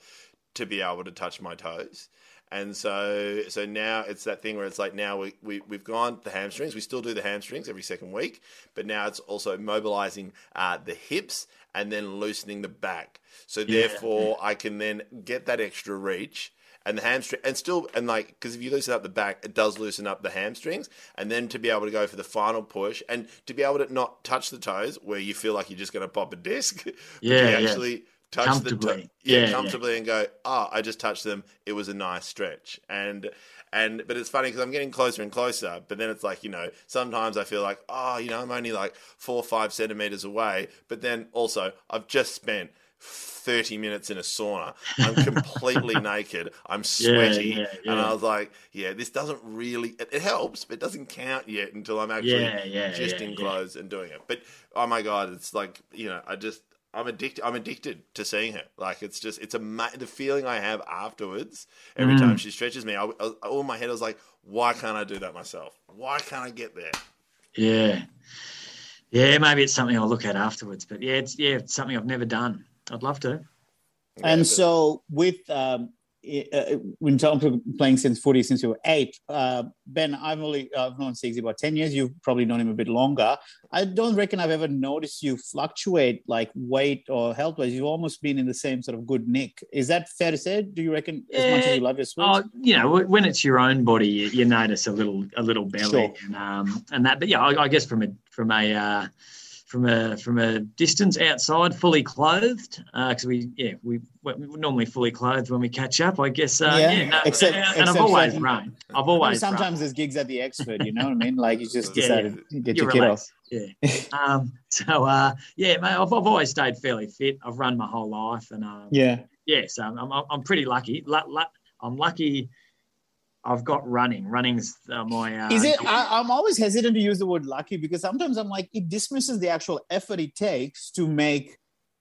S2: to be able to touch my toes. And so, so now it's that thing where it's like now we, we we've gone the hamstrings. We still do the hamstrings every second week, but now it's also mobilizing uh, the hips and then loosening the back. So therefore, I can then get that extra reach and the hamstring and still and like because if you loosen up the back, it does loosen up the hamstrings, and then to be able to go for the final push and to be able to not touch the toes where you feel like you're just going to pop a disc,
S4: Yeah,
S2: actually
S4: yeah.
S2: Touch
S4: Comfortably.
S2: yeah,
S4: Yeah, yeah.
S2: comfortably and go, oh, I just touched them. It was a nice stretch. And and but it's funny because I'm getting closer and closer. But then it's like you know, sometimes I feel like, oh, you know, I'm only like four or five centimeters away. But then also, I've just spent. 30 minutes in a sauna. I'm completely naked. I'm sweaty.
S4: yeah,
S2: And
S4: yeah.
S2: I was like, yeah, this doesn't really, it, it helps, but it doesn't count yet until I'm actually
S4: Yeah, yeah,
S2: just
S4: yeah,
S2: in
S4: yeah.
S2: clothes and doing it. But oh my God, it's like, you know, I just, I'm addicted. I'm addicted to seeing her. Like it's just, it's a the feeling I have afterwards every
S4: Mm.
S2: time she stretches me. I, I, all in my head I was like, why can't I do that myself? Why can't I get there?
S4: Yeah, yeah. Maybe it's something I'll look at afterwards. But yeah, it's yeah, it's something I've never done. I'd love to.
S3: and
S2: but-
S3: so with um, i- uh, in terms of playing since footy since you were eight, uh, Ben, I've only I've known Sigsy about ten years. You've probably known him a bit longer. I don't reckon I've ever noticed you fluctuate like weight or health wise. You've almost been in the same sort of good nick. Is that fair to say? Do you reckon as much as you love your sweets?
S4: Oh, you know, when it's your own body, you, you notice a little a little belly
S3: Sure.
S4: and um and that. But yeah, I, I guess from a from a uh, from a from a distance outside, fully clothed, because we yeah we we're normally fully clothed when we catch up. I guess uh,
S3: Yeah,
S4: yeah, no,
S3: except-
S4: and, and
S3: except
S4: I've always
S3: certain-
S4: run. I've
S3: I mean,
S4: always run.
S3: sometimes there's gigs at the Expert. You know what I mean? Like you just
S2: Yeah,
S3: decided to get
S4: You're
S3: your kid off.
S4: Yeah. um. So uh. Yeah, mate. I've, I've always stayed fairly fit. I've run my whole life, and um,
S3: Yeah.
S4: yeah, so I'm, I'm, I'm pretty lucky. Lu- lu- I'm lucky. I've got running. Running's uh, my. Uh,
S3: Is it? I, I'm always hesitant to use the word lucky because sometimes I'm like, it dismisses the actual effort it takes to make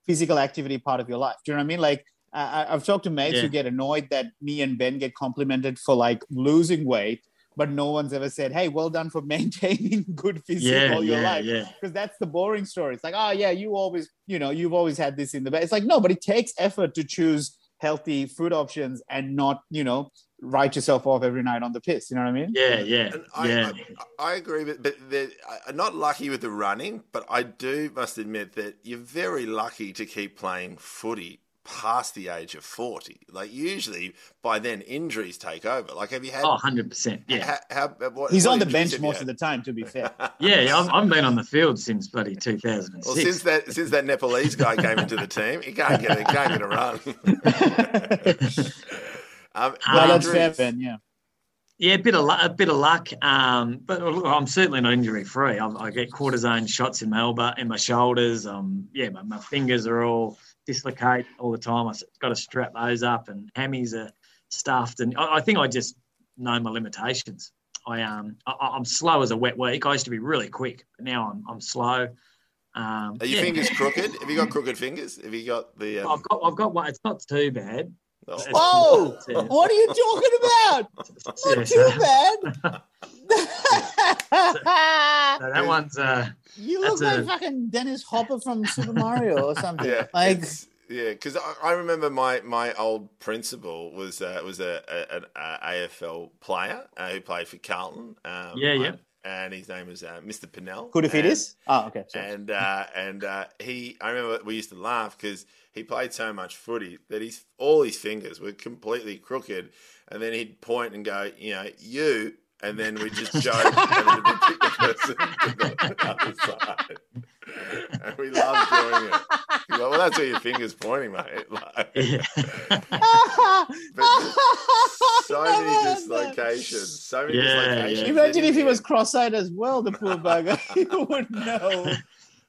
S3: physical activity part of your life. Do you know what I mean? Like, I, I've talked to mates
S4: Yeah.
S3: who get annoyed that me and Ben get complimented for like losing weight, but no one's ever said, "Hey, well done for maintaining good physique
S4: yeah,
S3: all your
S4: yeah,
S3: life." Because that's the boring story. It's like, oh yeah, you always, you know, you've always had this in the bag. It's like, no, but it takes effort to choose healthy food options and not, you know, write yourself off every night on the piss. You know what I mean?
S4: yeah, yeah,
S2: And I,
S4: yeah.
S2: I, I agree, but, but I'm not lucky with the running, but I do must admit that you're very lucky to keep playing footy past the age of 40. Like usually by then injuries take over. Like have you had
S4: Oh, 100%. Yeah.
S2: how, how, what,
S3: He's
S2: what
S3: on the bench most of the time, to be fair.
S4: Yeah, yeah, I've, I've been on the field since bloody 2006.
S2: Well, since that since that Nepalese guy came into the team, he can't get a, can't get a run. um,
S3: Well,
S2: what
S3: that's fair. Ben. Yeah.
S4: Yeah, a bit of luck, a bit of luck, um, but look, I'm certainly not injury free. I, I get cortisone shots in my elbow, in my shoulders. Um, yeah, my, my fingers are all dislocate all the time. I've got to strap those up, and hammies are stuffed. And I, I think I just know my limitations. I um, I, I'm slow as a wet week. I used to be really quick, but now I'm I'm slow. Um,
S2: Are your
S4: yeah.
S2: fingers crooked? Have you got crooked fingers? Have you got the? Um,
S4: I've got I've got one. It's not too bad.
S2: oh,
S4: It's
S3: Oh!
S4: not
S3: What are you talking about?
S4: yeah,
S3: Not too bad.
S4: so that one's uh,
S3: you look like
S4: a-
S3: fucking Dennis Hopper from Super Mario or something.
S2: yeah,
S3: like
S2: it's- yeah, because I, I remember my, my old principal was uh, was a, a an a AFL player uh, who played for Carlton. Um,
S4: Yeah, yeah.
S2: And his name was uh, Mr. Pinnell.
S3: who if it
S2: And-
S3: is? Oh, okay. Sorry.
S2: And uh, and uh, he, I remember we used to laugh because he played so much footy that his all his fingers were completely crooked, and then he'd point and go, you know, you, and then we just joke and then we'd pick the person to the other side, and we love doing it. Like, well, that's where your fingers pointing, mate. Like,
S4: yeah.
S2: so many dislocations, so many
S4: Yeah,
S2: dislocations.
S4: yeah.
S3: Imagine if he was cross-eyed as well, the poor bugger. you wouldn't know.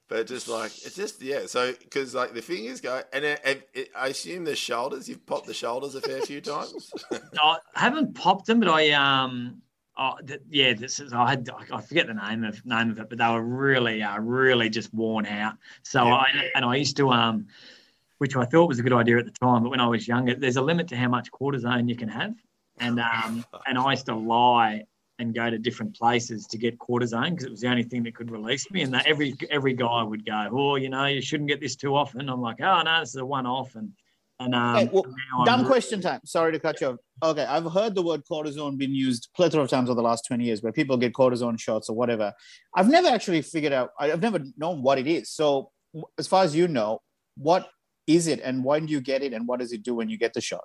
S2: But just like it's just yeah, so because like the fingers go, and it, it, it- I assume the shoulders. You've popped the shoulders a fair few times.
S4: I haven't popped them, but I um, oh, th- yeah, this is I had I forget the name of name of it, but they were really uh, really just worn out. So
S2: Yeah.
S4: I and I used to um, which I thought was a good idea at the time, but when I was younger, there's a limit to how much cortisone you can have, and um, and I used to lie and go to different places to get cortisone because it was the only thing that could release me. And that every every guy would go, oh, you know, you shouldn't get this too often. I'm like, oh no, this is a one off, and and um,
S3: Okay, well,
S4: now I'm
S3: Dumb
S4: re-
S3: question time. Sorry to cut you off. Okay, I've heard the word cortisone being used plethora of times over the last 20 years where people get cortisone shots or whatever. I've never actually figured out, I- I've never known what it is. So, as far as you know, what is it and when do you get it and what does it do when you get the shot?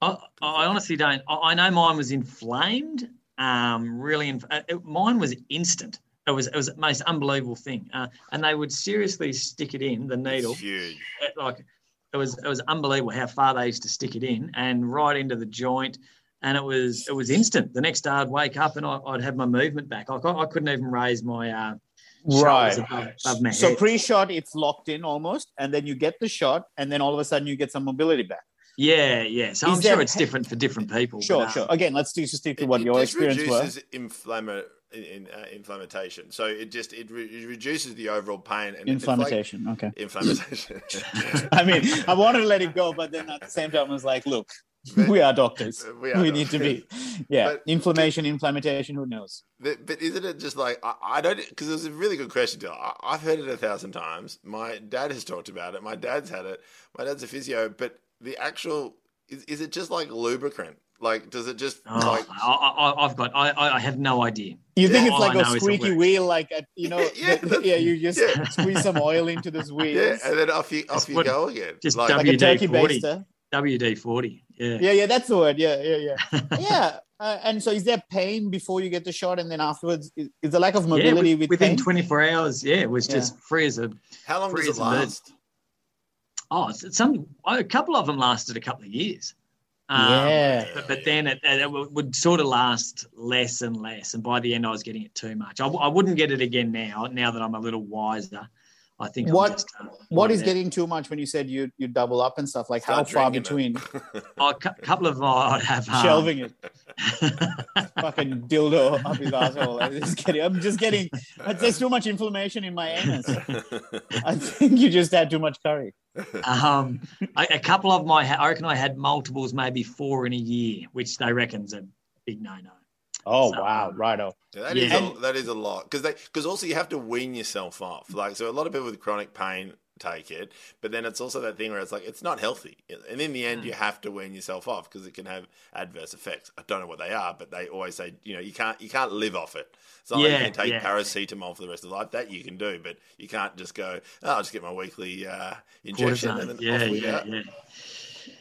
S4: I, I honestly don't. I, I know mine was inflamed. Um, really, inf- uh, it, mine was instant. It was it was the most unbelievable thing. Uh, and they would seriously stick it in the needle.
S2: It's huge.
S4: It, like it was it was unbelievable how far they used to stick it in and right into the joint. And it was it was instant. The next day I'd wake up and I, I'd have my movement back. Like I, I couldn't even raise my uh, shoulders above, above my
S3: So
S4: head.
S3: pre-shot, it's locked in almost, and then you get the shot, and then all of a sudden you get some mobility back.
S4: yeah, yeah. So
S3: Is
S4: I'm sure it's different for different people.
S3: Sure,
S4: but,
S3: sure.
S4: um,
S3: Again, let's do, just stick to
S2: It-
S3: what
S2: it
S3: your
S2: just
S3: experience was.
S2: reduces inflama- in, in, uh, inflammation. So it just it, re- it reduces the overall pain and it's like-
S3: Inflammation. Okay.
S2: inflammation.
S3: I mean, I wanted to let it go, but then at the same time, I was like, look, we are doctors.
S2: We
S3: We,
S2: are
S3: need to be. Yeah.
S2: But-
S3: Inflammation, inflammation, who knows?
S2: But, but isn't it just like I, I don't because it was a really good question. I, I've heard it a thousand times. My dad has talked about it. My dad's had it. My dad's a physio. But the actual is, is it just like lubricant? Like does it just
S4: Oh,
S2: like
S4: I, I, I've got. I, I have no idea.
S3: You think
S2: Yeah.
S3: it's like
S4: I
S3: a
S4: know is it
S3: squeaky wheel, like, a, you know,
S2: Yeah,
S3: the- yeah, you just
S2: yeah.
S3: squeeze some oil into those
S2: yeah? And then off you off you
S4: what-
S2: go again.
S4: just
S2: like,
S3: like a turkey
S4: WD-40.
S3: baster.
S4: WD forty. Yeah.
S3: Yeah, yeah, that's the word. Yeah, yeah, yeah. yeah. Uh, and so is there pain before you get the shot and then afterwards? Is, is the lack of mobility
S4: wi-
S3: with
S4: within
S3: pain?
S4: 24 hours, yeah, it was
S3: Yeah.
S4: just free as a.
S2: how long does it
S4: and burn.
S2: last?
S4: Oh, it's- some a couple of them lasted a couple of years. Um,
S3: yeah.
S4: But, but then it, it would- would sort of last less and less, and by the end, I was getting it too much. I wouldn't get it again now. Now that I'm a little wiser, I think. I'm
S3: What-
S4: just, uh,
S3: What is
S4: yeah.
S3: getting too much when you said you you double up and stuff? Like how far between
S2: it.
S4: Oh, a couple of I'd have um,
S3: shelving it? Fucking dildo up his asshole. I'm just kidding. I'm just getting. There's too much inflammation in my anus. I think you just had too much curry.
S4: um, a, a couple of my, I reckon I had multiples, maybe four in a year, which they reckon's a big no-no.
S3: Oh
S4: So,
S3: wow,
S4: um,
S3: righto.
S2: Yeah, that is
S4: Yeah.
S2: a, that is a lot because they because also you have to wean yourself off. Like so, a lot of people with chronic pain take it. But then it's also that thing where it's like it's not healthy, and in the end, you have to wean yourself off because it can have adverse effects. I don't know what they are, but they always say you know you can't you can't live off it. It's not like
S4: Yeah,
S2: you can take
S4: yeah.
S2: paracetamol for the rest of life. That you can do, but you can't just go. Oh, I'll just get my weekly uh, injection and then
S4: Yeah,
S2: off we
S4: yeah,
S2: go.
S4: yeah.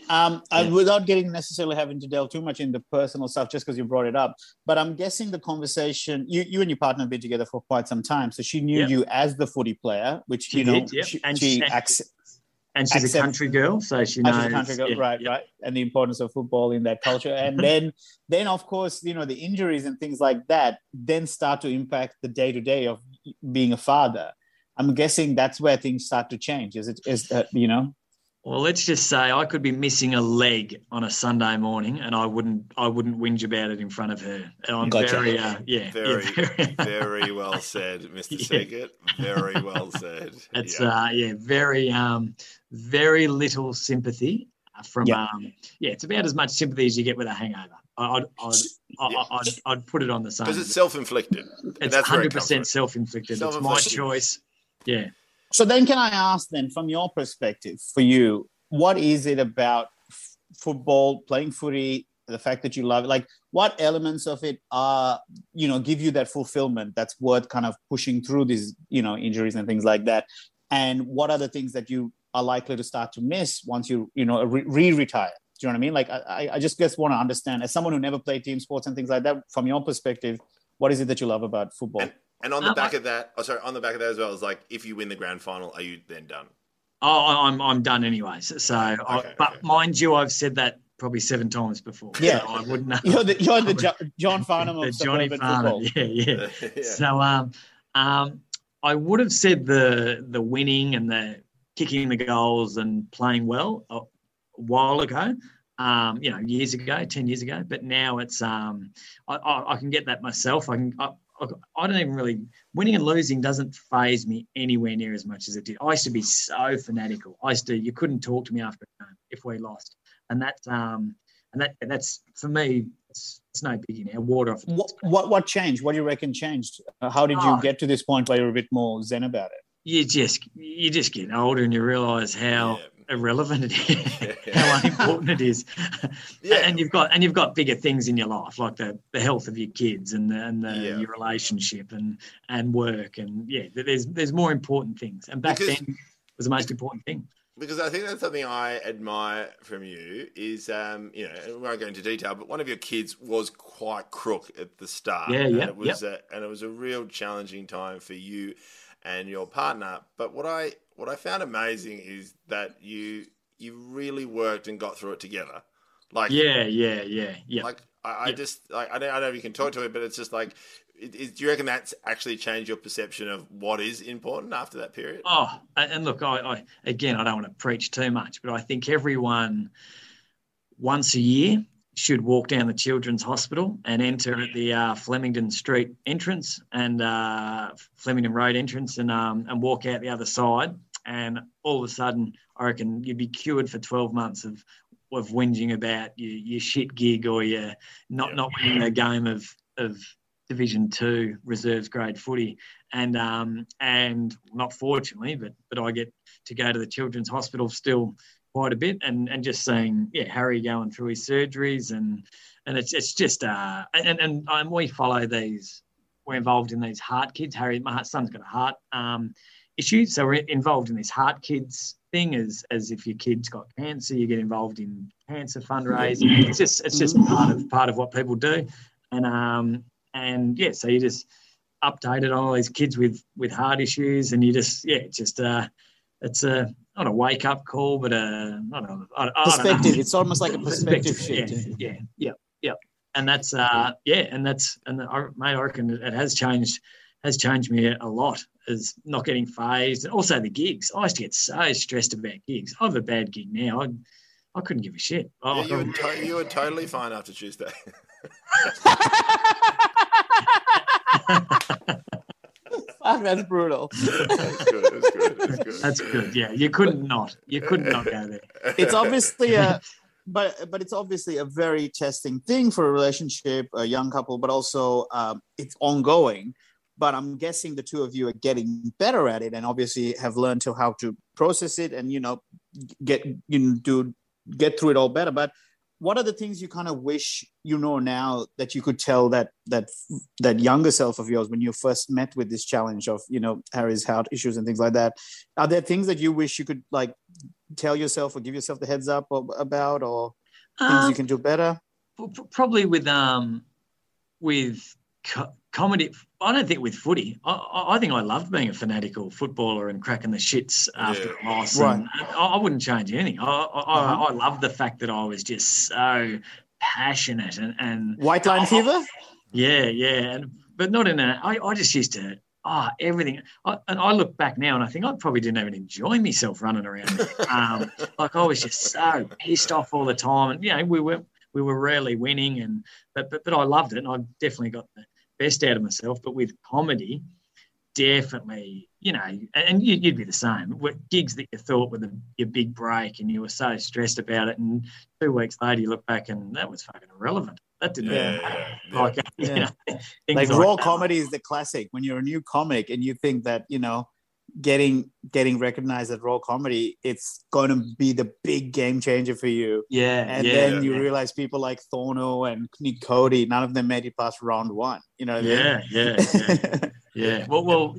S3: Um,
S4: Yeah.
S3: without getting necessarily having to delve too much into personal stuff, just because you brought it up, but I'm guessing the conversation you, you and your partner have been together for quite some time, so she knew
S4: Yeah.
S3: you as the footy player, which
S4: She
S3: you know
S4: did, yeah.
S3: she,
S4: And
S3: she
S4: she- And she's a country girl, so she knows.
S3: country girl,
S4: yeah,
S3: right,
S4: yeah.
S3: right, and the importance of football in that culture, and then then of course you know the injuries and things like that then start to impact the day to day of being a father. I'm guessing that's where things start to change. Is it is that you know?
S4: Well, let's just say I could be missing a leg on a Sunday morning, and I wouldn't I wouldn't whinge about it in front of her. And I'm
S3: Gotcha.
S4: very uh, yeah,
S2: Very,
S4: yeah, very,
S2: very well said, Mr.
S4: Yeah.
S2: Siegert. Very well said.
S4: It's
S2: Yeah.
S4: uh, yeah, very um, very little sympathy from
S3: Yeah.
S4: um, yeah. It's about as much sympathy as you get with a hangover. I- I'd I'd, I'd,
S2: Yeah.
S4: I'd, I'd put it on the same.
S2: because it's self-inflicted.
S4: It's
S2: that's
S4: hundred percent self-inflicted. It's my choice. Yeah.
S3: So then, can I ask then, from your perspective, for you, what is it about f- football, playing footy, the fact that you love it? Like, what elements of it are, you know, give you that fulfillment that's worth kind of pushing through these, you know, injuries and things like that? And what are the things that you are likely to start to miss once you, you know, re- re-retire? Do you know what I mean? Like, I, I- just guess want to understand, as someone who never played team sports and things like that, from your perspective, what is it that you love about football?
S2: And, and on the
S4: Um,
S2: back of that, oh sorry, on the back of that as well is like if you win the grand final, are you then done?
S4: Oh, I- I'm I'm done anyway. So, so I,
S2: Okay,
S4: but mind you, I've said that probably seven times before.
S3: Yeah.
S4: so I wouldn't know.
S3: You're the, you're the jo- John Farnham
S4: the
S3: of
S4: Johnny Farnham.
S3: football.
S4: Yeah, yeah.
S2: yeah.
S4: So um, um, I would have said the the winning and the kicking the goals and playing well a while ago. Um, you know, years ago, ten years ago. But now it's um, I, I, I can get that myself. I can. I, I, I don't even really winning and losing doesn't phase me anywhere near as much as it did. I used to be so fanatical. I used to you couldn't talk to me after a game if we lost, and that um, and that and that's for me. It's, it's no biggie now. Water off.
S3: what what what changed? What do you reckon changed? Uh, how did you
S4: Oh.
S3: get to this point where you're a bit more zen about it?
S4: you just you just get older and you realize how irrelevant it is, how unimportant it is.
S2: Yeah.
S4: And you've got and you've got bigger things in your life, like the, the health of your kids and the, and the,
S2: Yeah.
S4: your relationship and and work and yeah, there's there's more important things. And back
S2: Because-
S4: then was the most important thing.
S2: because I think that's something I admire from you is um, you know we won't go into detail, but one of your kids was quite crook at the start.
S4: Yeah,
S2: and
S4: yeah,
S2: it was a, and it was a real challenging time for you and your partner. But what I what I found amazing is that you you really worked and got through it together. Like
S4: Yeah, yeah, yeah, yeah.
S2: like I, I
S4: Yeah.
S2: just like I don't, I don't know if you can talk to it, but it's just like. It, it, do you reckon that's actually changed your perception of what is important after that period?
S4: Oh, and look, I, I again, I don't want to preach too much, but I think everyone once a year should walk down the children's hospital and enter at the uh, Flemington Street entrance and uh, Flemington Road entrance and um, and walk out the other side, and all of a sudden, I reckon you'd be cured for twelve months of of whinging about your, your shit gig or your not
S2: Yeah.
S4: not winning a game of of Division Two reserves grade footy and um, and not fortunately, but but I get to go to the children's hospital still quite a bit, and and just seeing yeah Harry going through his surgeries, and and it's it's just uh and and, and we follow these. We're involved in these heart kids. Harry, my son's got a heart um, issue, so we're involved in this heart kids thing. As as if your kid's got cancer, you get involved in cancer fundraising. It's just it's just part of part of what people do, and um and yeah, so you just updated on all these kids with with heart issues, and you just yeah, it's just uh, it's a not a wake up call, but a not a I, I.
S3: Perspective. It's almost like a perspective
S4: Yeah,
S3: shift.
S4: yeah, yeah, yeah. And that's uh, yeah, and that's and I, mate, I reckon it has changed has changed me a lot. Is not getting phased, and also the gigs. I used to get so stressed about gigs. I have a bad gig now. I, I couldn't give a shit. Oh,
S2: Yeah, you, were to- you were totally fine after Tuesday.
S3: Fuck, that's brutal.
S2: that's good. That's good. That's good.
S4: that's good. Yeah, you couldn't not. You couldn't not go there.
S3: It's obviously a, but but it's obviously a very testing thing for a relationship, a young couple, but also um, it's ongoing. But I'm guessing the two of you are getting better at it, and obviously have learned to how to process it, and you know, get you know, do get through it all better. But what are the things you kind of wish you know now that you could tell that that that younger self of yours when you first met with this challenge of you know Harry's health issues and things like that? Are there things that you wish you could like tell yourself or give yourself the heads up or, about, or things
S4: Um,
S3: you can do better?
S4: Probably with um with co- comedy i don't think with footy I- I, think i loved being a fanatical footballer and cracking the shits after
S2: Yeah.
S4: a loss
S3: Right.
S4: and I, I wouldn't change anything i I,
S3: Uh-huh.
S4: I, I love the fact that i was just so passionate and and
S3: White line fever?
S4: yeah yeah and, but not in a I, I just used to Oh, everything. I, and I look back now and I think I probably didn't even enjoy myself running around. Um, like I was just so pissed off all the time, and you know we were we were rarely winning, and but but, but I loved it, and I definitely got the best out of myself. But with comedy, definitely, you know, and you, you'd be the same. What gigs that you thought were the, your big break, and you were so stressed about it, and two weeks later you look back and that was fucking irrelevant. That didn't
S2: Yeah,
S4: even matter.
S2: yeah, yeah.
S4: Like, you know, things
S3: like raw
S4: that.
S3: comedy is the classic when you're a new comic and you think that you know getting getting recognized at raw comedy it's going to be the big game changer for you
S4: Yeah,
S3: and
S4: yeah,
S3: then you
S4: yeah.
S3: realize people like Thorno and Nick Cody none of them made it past round one you know what
S4: Yeah, yeah,
S3: I
S4: yeah.
S3: mean?
S4: Yeah. Well, well,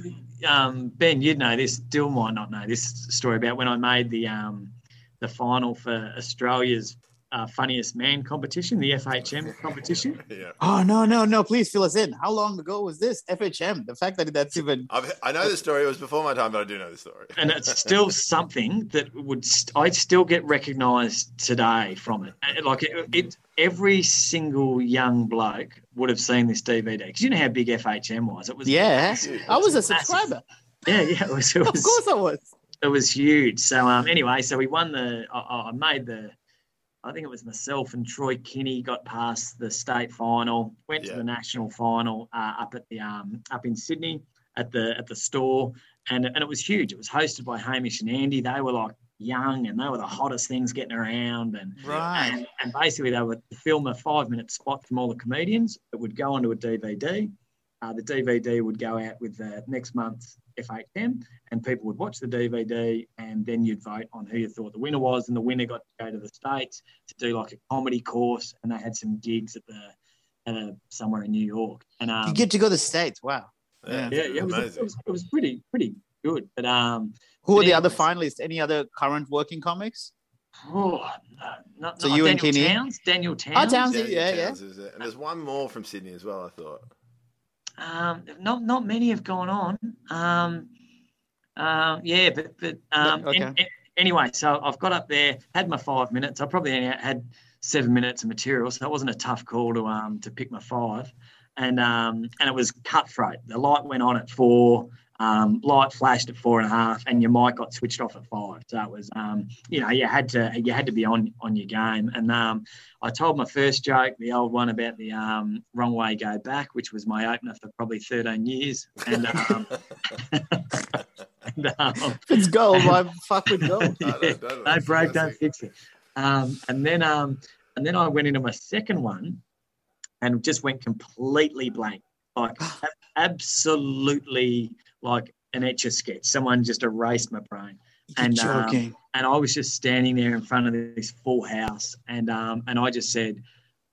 S4: um, Ben, you'd know this. Dill might not know this story about when I made the um, the final for Australia's uh, funniest man competition, the FHM competition.
S2: Yeah.
S3: oh no no no please fill us in how long ago was this FHM the fact that that's even
S2: I've, I know the story. It was before my time, but I do know the story.
S4: And it's still something that would st- I still get recognised today from it. Uh, Like it, it, every single young bloke would have seen this DVD because you know how big FHM was. It was
S3: yeah
S4: massive.
S3: I was a
S4: Massive.
S3: subscriber
S4: Yeah, yeah. It was, it
S3: of course I was
S4: it was huge. So um, anyway, so we won the. I, I made the. I think it was myself and Troy Kinne got past the state final, went
S2: Yeah.
S4: to the national final uh, up at the um, up in Sydney at the at the store, and and it was huge. It was hosted by Hamish and Andy. They were like young and they were the hottest things getting around and
S3: right
S4: and, and basically they would film a five minute spot from all the comedians that would go onto a DVD. Uh, the DVD would go out with the next month's FHM, and people would watch the DVD, and then you'd vote on who you thought the winner was, and the winner got to go to the states to do like a comedy course, and they had some gigs at the at a, somewhere in New York, and um,
S3: you get to go to the states wow
S2: Yeah,
S4: yeah, yeah, it was, it was it was pretty pretty good, but um,
S3: who are the
S4: Yeah.
S3: other finalists any other current working comics
S4: oh, no, not,
S3: So
S4: not
S3: you and
S4: Daniel
S3: Kinney?
S4: Townes, Daniel Townes,
S3: Oh, Townes.
S2: Daniel
S3: yeah, yeah.
S2: Townes is there. And there's one more from Sydney as well. I thought.
S4: Um, not not many have gone on. Um, um, yeah, but but um,
S3: Okay.
S4: an- an- anyway, so I've got up there, had my five minutes. I probably only had seven minutes of material, so it wasn't a tough call to um to pick my five, and um and it was cutthroat. The light went on at four. Um, light flashed at four and a half, and your mic got switched off at five. So it was, um, you know, you had to you had to be on on your game. And um, I told my first joke, the old one about the um, wrong way go back, which was my opener for probably 13 years. And, um, and um,
S3: if it's gold why fuck with gold
S2: I don't-
S4: yeah,
S2: don't-
S4: no break, don't fix it. Um, and then um, and then I went into my second one and just went completely blank, like absolutely like an etch a sketch. Someone just erased my brain.
S3: You're
S4: And, um, and I was just standing there in front of this full house, and um, and I just said,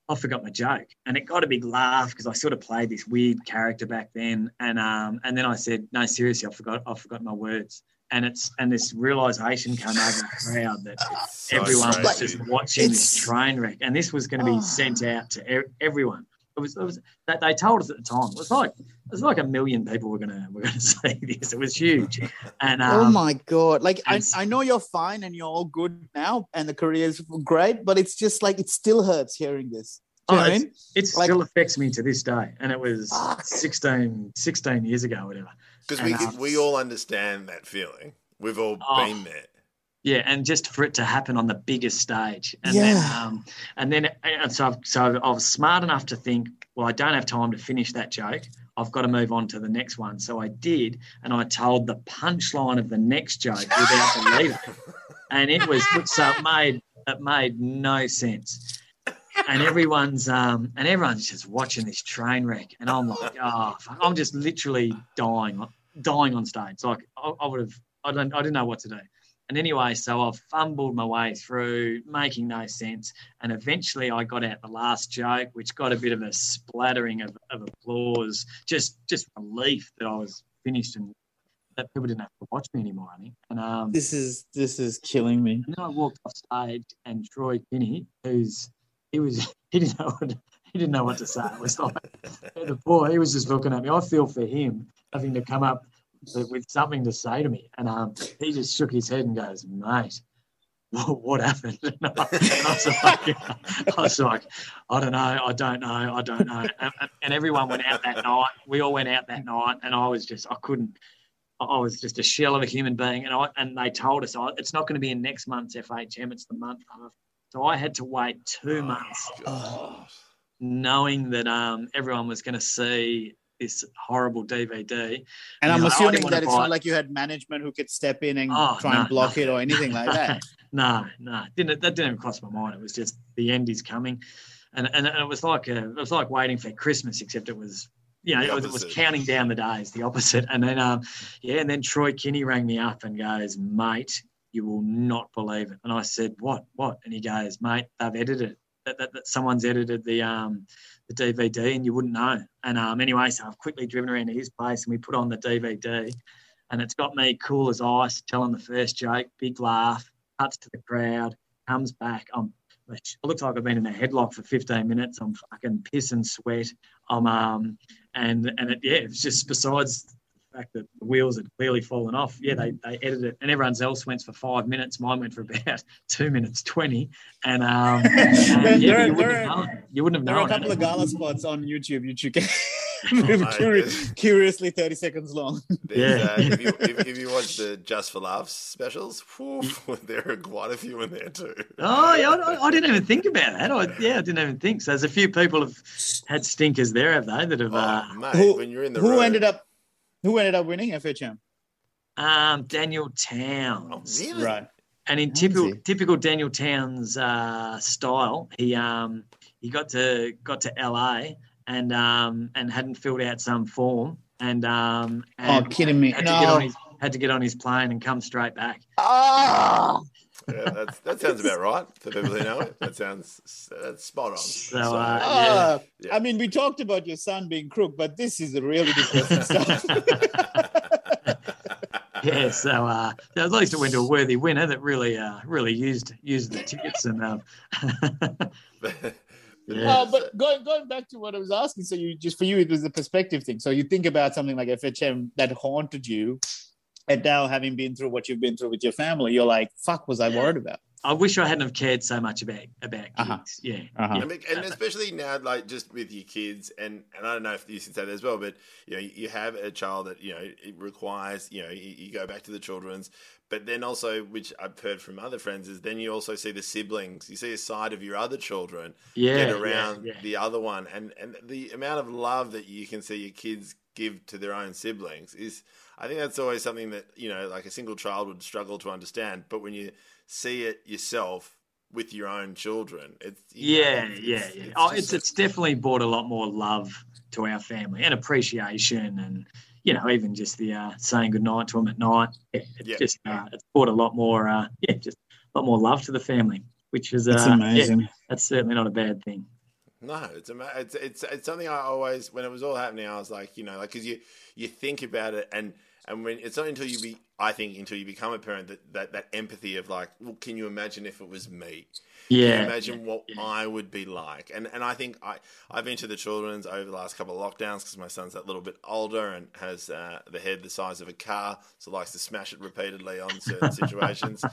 S4: I forgot my joke, and it got a big laugh because I sort of played this weird character back then, and um, and then I said, no, seriously, I forgot, I forgot my words, and it's and this realization came over the crowd that
S2: So
S4: everyone was just watching this train wreck, and this was going to be
S3: Oh.
S4: sent out to e- everyone. It was, it was that they told us at the time. It was like it was like a million people were gonna were gonna see this. It was huge, and um,
S3: oh my god like I, I know you're fine and you're all good now and the career is great but it's just like it still hurts hearing this Do you
S4: Oh,
S3: know what I mean?
S4: It
S3: Like-
S4: still affects me to this day, and it was
S3: Fuck.
S4: 16, 16 years ago, whatever.
S2: Because we
S4: um,
S2: we all understand that feeling. We've all
S4: Oh.
S2: been there.
S4: Yeah, and just for it to happen on the biggest stage, and then um, and then and so I've, so I was smart enough to think, well, I don't have time to finish that joke. I've got to move on to the next one. So I did, and I told the punchline of the next joke without the leader, and it was so it made it made no sense. and everyone's um and everyone's just watching this train wreck, and I'm like, oh, fuck, I'm just literally dying, dying on stage. Like I, I would have, I don't, I didn't know what to do. And anyway, so I've fumbled my way through, making no sense. And eventually I got out the last joke, which got a bit of a splattering of, of applause, just just relief that I was finished and that people didn't have to watch me anymore, I think. And um,
S3: This is this is killing me.
S4: and then I walked off stage, and Troy Kinne, who's he was he didn't know what he didn't know what to say. It was like the poor he was just looking at me. I feel for him having to come up with something to say to me, and um, he just shook his head and goes, "Mate." What what happened? And I, and I was like, I was like, I don't know, I don't know, I don't know. And, and everyone went out that night. We all went out that night, and I was just, I couldn't, I- was just a shell of a human being, and I and they told us oh, it's not going to be in next month's FHM; it's the month after. So I had to wait two months,
S2: God.
S4: knowing that um, everyone was going to see this horrible DVD.
S3: And I'm assuming
S4: didn't wanna
S3: that it's
S4: buy
S3: not
S4: it.
S3: like you had management who could step in and
S4: Oh,
S3: try
S4: no,
S3: and block
S4: no.
S3: it or anything like that.
S4: No, no, didn't that didn't even cross my mind. It was just the end is coming, and and, and it was like a, it was like waiting for Christmas, except it was. You know, it was, it was counting down the days, the opposite. And then, um, yeah, and then Troy Kinne rang me up and goes, "Mate, you will not believe it." And I said, "What? What?" And he goes, "Mate, they've edited it. That, that, that someone's edited the um the DVD, and you wouldn't know." And um, anyway, so I've quickly driven around to his place, and we put on the DVD, and it's got me cool as ice, telling the first joke, big laugh, cuts to the crowd, comes back. I'm it looks like I've been in a headlock for 15 minutes. I'm fucking piss and sweat. I'm um and and it, yeah, it's just besides fact that the wheels had clearly fallen off. Yeah, they they edited it, and everyone's else went for five minutes. Mine went for about two minutes twenty, and um
S3: There-
S4: and, yeah,
S3: there-
S4: you wouldn't
S3: there-
S4: have known. You wouldn't have
S3: There are a couple of gala spots on YouTube. You should
S2: Oh,
S3: get
S2: my
S3: curiously 30 seconds long.
S4: Yeah.
S2: uh, if, you, if, if you watch the Just for Laughs specials, whew, there are quite a few in there too.
S4: Oh, yeah, I, I didn't even think about that. I, yeah, I didn't even think. So there's a few people have had stinkers there, have they? That have. Uh,
S2: Oh, mate,
S3: Who-
S2: when you're in the
S3: who
S2: road,
S3: ended up who ended up winning FHM?
S4: um, Daniel
S2: Oh,
S4: Townes.
S2: really?
S3: Right.
S4: And in typical typical Daniel Townes uh, style, he um he got to got to LA and um and hadn't filled out some form and um
S3: Oh, kidding me.
S4: had to get on his had to get on his plane and come straight back.
S3: Ah!
S2: Yeah, that's, that sounds about right for people who know it. That sounds that's spot on.
S4: So, uh,
S3: Ah,
S2: Yeah.
S3: I mean, we talked about your son being crook, but this is really depressing stuff.
S4: Yeah, so uh, at least it went to a worthy winner that really uh, really used used the tickets and um, Yeah.
S3: Uh, but going going back to what I was asking, so you just for you it was the perspective thing. So you think about something like FHM that haunted you, and now having been through what you've been through with your family, you're like, "Fuck, was I worried about?"
S4: I wish I hadn't have cared so much about about kids.
S3: Uh-huh.
S4: Yeah,
S3: Uh-huh.
S4: yeah.
S2: And, and especially now, like just with your kids, and, and I don't know if you should say that as well, but you know, you have a child that you know it requires, you know, you, you go back to the children's, but then also, which I've heard from other friends, is then you also see the siblings, you see a side of your other children
S4: yeah,
S2: get
S4: yeah,
S2: around
S4: yeah.
S2: the other one, and and the amount of love that you can see your kids give to their own siblings is, I think that's always something that you know, like a single child would struggle to understand, but when you see it yourself with your own children, it's you know,
S4: Yeah,
S2: it's-
S4: yeah,
S2: it's-
S4: yeah.
S2: it's
S4: oh, it's it's definitely brought a lot more love to our family and appreciation, and you know, even just the uh, saying goodnight to them at night. Yeah, it's
S2: Yeah.
S4: just uh, it's brought a lot more, uh, yeah, just a lot more love to the family, which is uh,
S3: It's
S4: yeah,
S3: amazing.
S4: that's certainly not a bad thing.
S2: No, it's it's it's it's something I always when it was all happening, I was like, you know, like because you you think about it and and when it's not until you be I think until you become a parent that that, that empathy of like, well, can you imagine if it was me? Can you
S4: Yeah,
S2: imagine what
S4: yeah.
S2: I would be like? And and I think I I've been to the children's over the last couple of lockdowns because my son's that little bit older and has uh, the head the size of a car, so likes to smash it repeatedly on certain situations.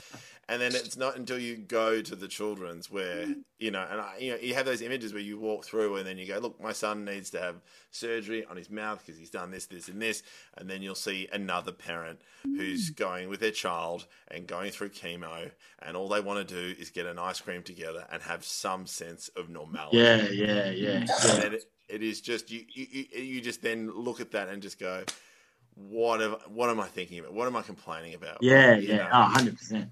S2: And then it's not until you go to the children's where you know, and I, you know, you have those images where you walk through and then you go, look, my son needs to have surgery on his mouth because he's done this, this, and this, and then you'll see another parent who's mm. going with their child and going through chemo, and all they want to do is get an ice cream together and have some sense of normality.
S4: yeah, yeah, yeah,
S2: And
S4: yeah.
S2: then it, it is just you, you. you- You just then look at that and just go, "What am What am I thinking about? What am I complaining about?"
S4: Yeah,
S2: You
S4: yeah,
S2: know,
S4: oh, 100 percent.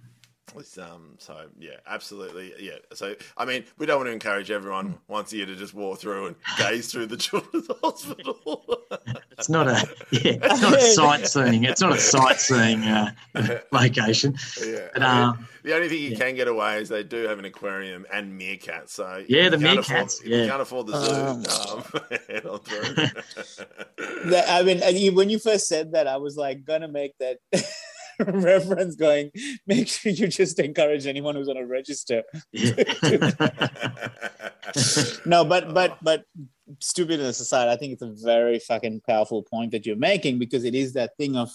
S2: It's, um, so yeah, absolutely, yeah. So I mean, we don't want to encourage everyone once a year to just walk through and gaze through the children's hospital.
S4: It's not a yeah, it's not a sightseeing. It's not a sightseeing uh, location.
S2: yeah,
S4: But,
S2: I mean,
S4: um,
S2: the only thing you
S4: yeah.
S2: can get away is they do have an aquarium and meerkats. So
S4: Yeah, the meerkats,
S2: Afford, If you
S4: yeah.
S2: can't afford the zoo, um, head on through.
S3: That- I mean, when you first said that, I was like, gonna make that reference. Going, make sure you just encourage anyone who's on a register. No, but but but stupidness aside, I think it's a very fucking powerful point that you're making because it is that thing of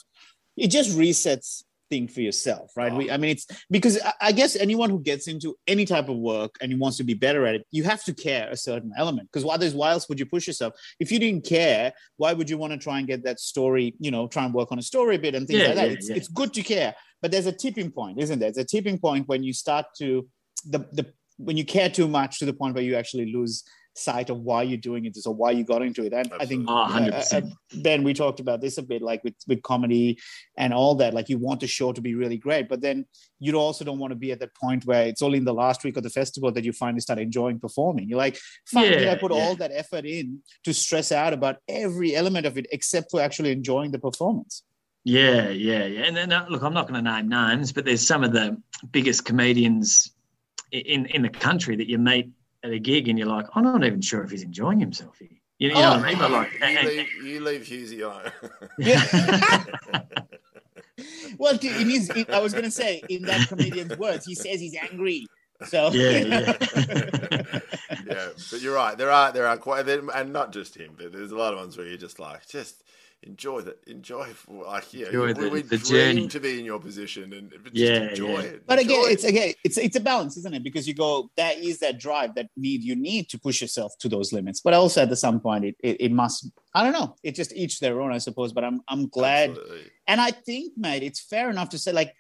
S3: it just resets thing for yourself, right? We, I mean, it's because I, I guess anyone who gets into any type of work and he wants to be better at it, you have to care a certain element. Because otherwise, why else would you push yourself? If you didn't care, why would you want to try and get that story? You know, try and work on a story bit and things
S4: Yeah,
S3: like that.
S4: yeah,
S3: it's
S4: yeah.
S3: it's good to care, but there's a tipping point, isn't there? There's a tipping point when you start to the the when you care too much to the point where you actually lose sight of why you're doing it or why you got into it. And I think
S2: Absolutely.
S4: Oh,
S3: uh,
S4: 100%.
S3: uh, Ben, we talked about this a bit, like with with comedy and all that. Like you want the show to be really great, but then you also don't want to be at that point where it's only in the last week of the festival that you finally start enjoying performing. You're like, fuck, did I put
S4: yeah.
S3: all that effort in to stress out about every element of it except for actually enjoying the performance?
S4: Yeah, yeah, yeah. And then uh, look, I'm not going to name names, but there's some of the biggest comedians in in the country that you meet at a gig, and you're like, I'm not even sure if he's enjoying himself here. You, you know
S3: Oh,
S4: what I mean? But like, oh,
S2: you,
S4: and- and-
S2: leave, you leave Hughesy alone.
S3: Yeah. well, in his, in, I was going to say, in that comedian's words, he says he's angry. So
S4: Yeah, yeah.
S2: yeah, but you're right. There are there are quite and not just him, but there's a lot of ones where you're just like just enjoy the enjoy like yeah,
S4: Enjoy the-
S2: we
S4: the journey.
S2: to be in your position and just
S4: Yeah,
S2: enjoy
S4: yeah.
S2: it.
S3: But again,
S2: Enjoy
S3: it's again, it's it's a balance, isn't it? Because you go, that is that drive that need you need to push yourself to those limits. But also at some point, it, it it must. I don't know. It just each their own, I suppose. But I'm I'm glad,
S2: Absolutely.
S3: and I think, mate, it's fair enough to say like.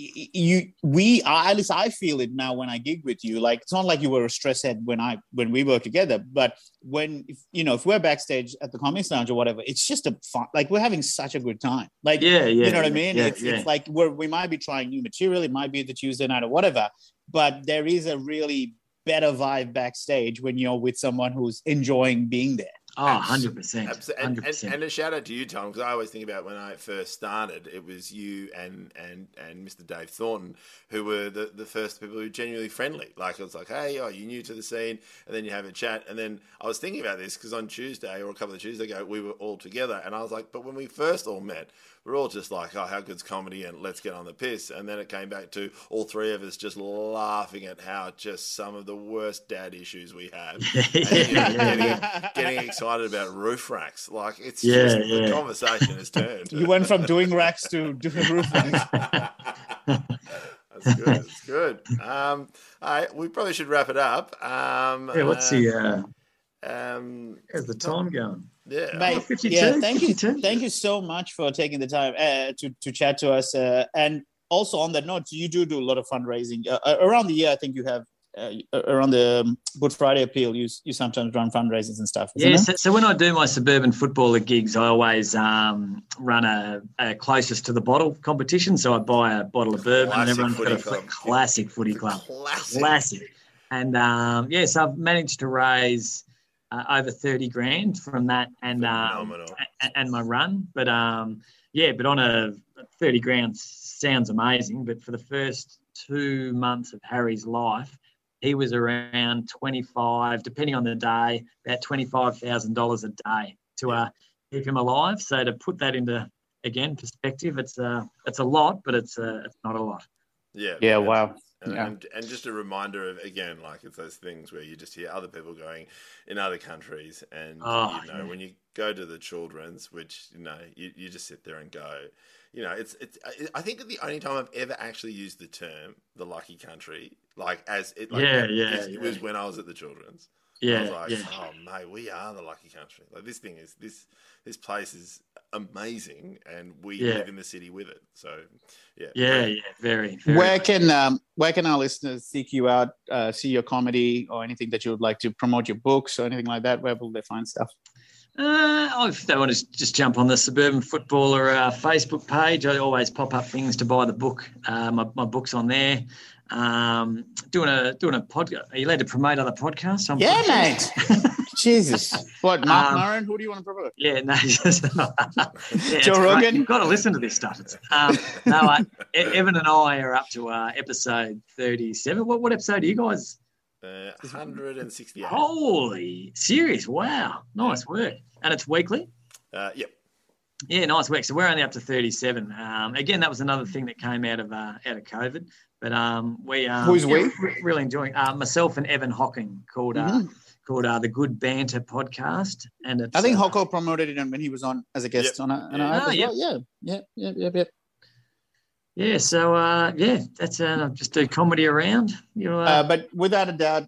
S3: You, we, I- at least I feel it now when I gig with you. Like it's not like you were a stress head when I when we were together, but when if, you know if we're backstage at the Comics Lounge or whatever, it's just a fun. Like we're having such a good time. Like
S4: yeah, yeah.
S3: you know what I mean?
S4: Yeah,
S3: it's,
S4: yeah.
S3: it's like we're, we might be trying new material. It might be the Tuesday night or whatever, but there is a really better vibe backstage when you're with someone who's enjoying being there.
S4: Oh, 100 percent,
S2: Abs- and,
S4: hundred
S2: and, and a shout out to you, Tom, because I always think about when I first started, it was you and and and Mr. Dave Thornton who were the, the first people who were genuinely friendly. Like it was like, hey, oh, you're new to the scene, and then you have a chat, and then I was thinking about this because on Tuesday or a couple of Tuesdays ago, we were all together, and I was like, but when we first all met. We're all just like, oh, how good's comedy, and let's get on the piss. And then it came back to all three of us just laughing at how just some of the worst dad issues we have and, you know,
S4: yeah, yeah.
S2: getting, getting excited about roof racks. Like it's
S4: Yeah,
S2: just the
S4: yeah.
S2: conversation has turned.
S3: You went from doing racks to doing roofing.
S2: That's good. That's good. Um, all right, we probably should wrap it up. Um,
S4: yeah, what's the uh,
S2: um,
S4: how's the time going?
S2: yeah,
S3: Mate,
S4: 52,
S3: yeah, thank you,
S4: 52.
S3: thank you so much for taking the time uh, to to chat to us. Uh, and also on that note, you do do a lot of fundraising uh, uh, around the year. I think you have uh, around the um, Good Friday appeal. You you sometimes run fundraisers and stuff.
S4: Yeah, so, so when I do my suburban footballer gigs, I always um, run a, a closest to the bottle competition. So I buy a bottle of bourbon, and everyone's got a
S2: footy club.
S4: classic footy club,
S2: classic.
S4: classic. And um, yes, I've managed to raise uh, over thirty grand from that, and um, and, and my run. But um, yeah, but on a thirty grand sounds amazing. But for the first two months of Harry's life, he was around twenty five, depending on the day, about twenty five thousand dollars a day to uh, keep him alive. So to put that into again perspective, it's uh, it's a lot, but it's uh, it's not a lot.
S2: Yeah.
S3: Yeah, wow.
S2: And,
S3: Yeah.
S2: and, and just a reminder of again, like it's those things where you just hear other people going in other countries, and
S4: Oh,
S2: you know
S4: yeah.
S2: when you go to the children's, which you know you, you just sit there and go, you know, it's it's. I think the only time I've ever actually used the term the lucky country, like as it, like,
S4: Yeah, yeah,
S2: is- it was when I was at the children's. I
S4: Yeah,
S2: was like,
S4: yeah.
S2: oh mate, we are the lucky country. Like this thing is this this place is amazing, and we
S4: Yeah.
S2: live in the city with it. So yeah,
S4: Yeah, yeah, very. very
S3: Where can um, where can our listeners seek you out, uh, see your comedy or anything that you would like to promote your books or anything like that? Where will they find stuff?
S4: Uh, if they want to just jump on the Suburban Footballer uh, Facebook page, I always pop up things to buy the book. Uh, my, my book's on there. Um, doing a doing a podcast. Are you allowed to promote other podcasts? I'm
S3: Yeah, mate. Jesus. What, Marc
S4: Um,
S3: Maron? Who do you want to promote?
S4: Yeah, no, just, yeah, it's
S3: Joe
S4: great.
S3: Rogan?
S4: You've got to listen to this stuff. It's, um, no, I, E- Evan and I are up to uh, episode thirty-seven. What what episode are you guys?
S2: Uh, 168.
S4: Holy serious! Wow, nice work. And it's weekly.
S2: Uh, yep.
S4: Yeah, nice work. So we're only up to 37. Um, again, that was another thing that came out of uh, out of COVID. But um, we um,
S3: Who's
S4: yeah,
S3: we?
S4: re- really enjoying uh, myself and Evan Hocking called uh,
S3: Mhm.
S4: called uh, the Good Banter podcast. And it's,
S3: I think
S4: uh,
S3: Hoko promoted it when he was on as a guest
S2: Yep.
S3: on a, on
S2: Yeah.
S3: a app
S4: Ah,
S3: as
S4: yep.
S3: well. Yeah, yeah, yeah, yeah, yeah.
S4: Yeah, so uh, yeah, that's uh, just do comedy around. You know,
S3: Uh,
S4: uh,
S3: but without a doubt,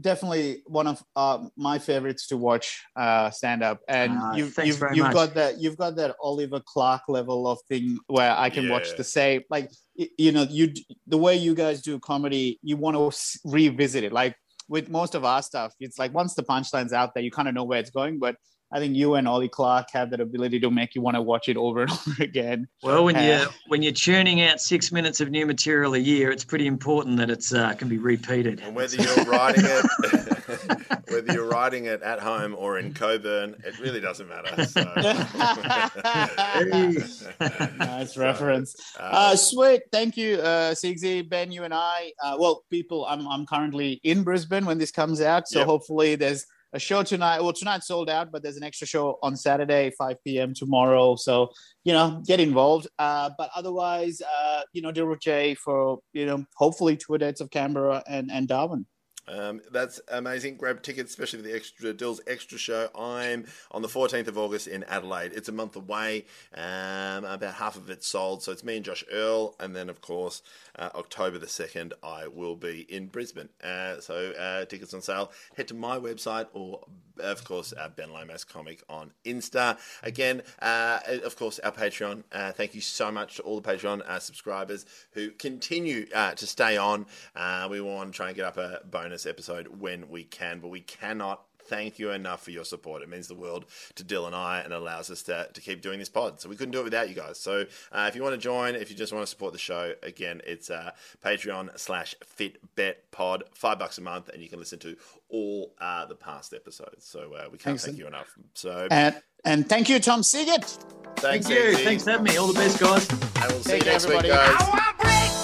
S3: definitely one of uh, my favorites to watch uh, stand up. And
S4: Ah,
S3: you've you've,
S4: very
S3: you've
S4: much.
S3: got that you've got that Oliver Clark level of thing where I can watch the same like you know you the way you guys do comedy, you want to revisit it. Like with most of our stuff, it's like once the punchline's out there, you kind of know where it's going. But I think you and Ollie Clark have that ability to make you want to watch it over and over again.
S4: well, when
S3: uh,
S4: you when you're churning out six minutes of new material a year, it's pretty important that it's uh, can be repeated.
S2: And whether you're writing it, whether you're writing it at home or in Coburn, it really doesn't matter. So.
S3: nice reference.
S2: Uh,
S3: Uh, sweet. Thank you, uh, Sigsy, Ben, you and I. Uh, well, people, I'm, I'm currently in Brisbane when this comes out. So
S2: Yep.
S3: hopefully there's a show tonight. Well, tonight's sold out, but there's an extra show on Saturday, 5 p.m. tomorrow. So, you know, get involved. Uh, but otherwise, uh, you know, deal with Jay for, you know, hopefully tour dates of Canberra and, and Darwin.
S2: Um, that's amazing. Grab tickets, especially for the extra Dill's extra show. I'm on the 14th of August in Adelaide. It's a month away. Um, about half of it's sold, so it's me and Josh Earl, and then of course uh, October the 2nd I will be in Brisbane. Uh, so uh, tickets on sale. Head to my website or of course uh, Ben Lomas Comic on Insta. Again, uh, of course our Patreon. Uh, thank you so much to all the Patreon uh, subscribers who continue uh, to stay on. Uh, we want to try and get up a bonus episode when we can, but we cannot thank you enough for your support. It means the world to Dill and I and allows us to, to keep doing this pod. So we couldn't do it without you guys. So uh, if you want to join, if you just want to support the show, again, it's uh, Patreon slash FitBetPod, five bucks a month, and you can listen to all uh, the past episodes. So uh, we can't
S3: Thanks.
S2: thank you enough. So
S3: And, and thank you, Tom Siegert.
S2: thanks,
S4: Thank you.
S2: Izzy.
S4: Thanks for having me. All the best, guys.
S2: And we'll see
S3: Take
S2: you next
S3: everybody.
S2: week, guys.
S1: I want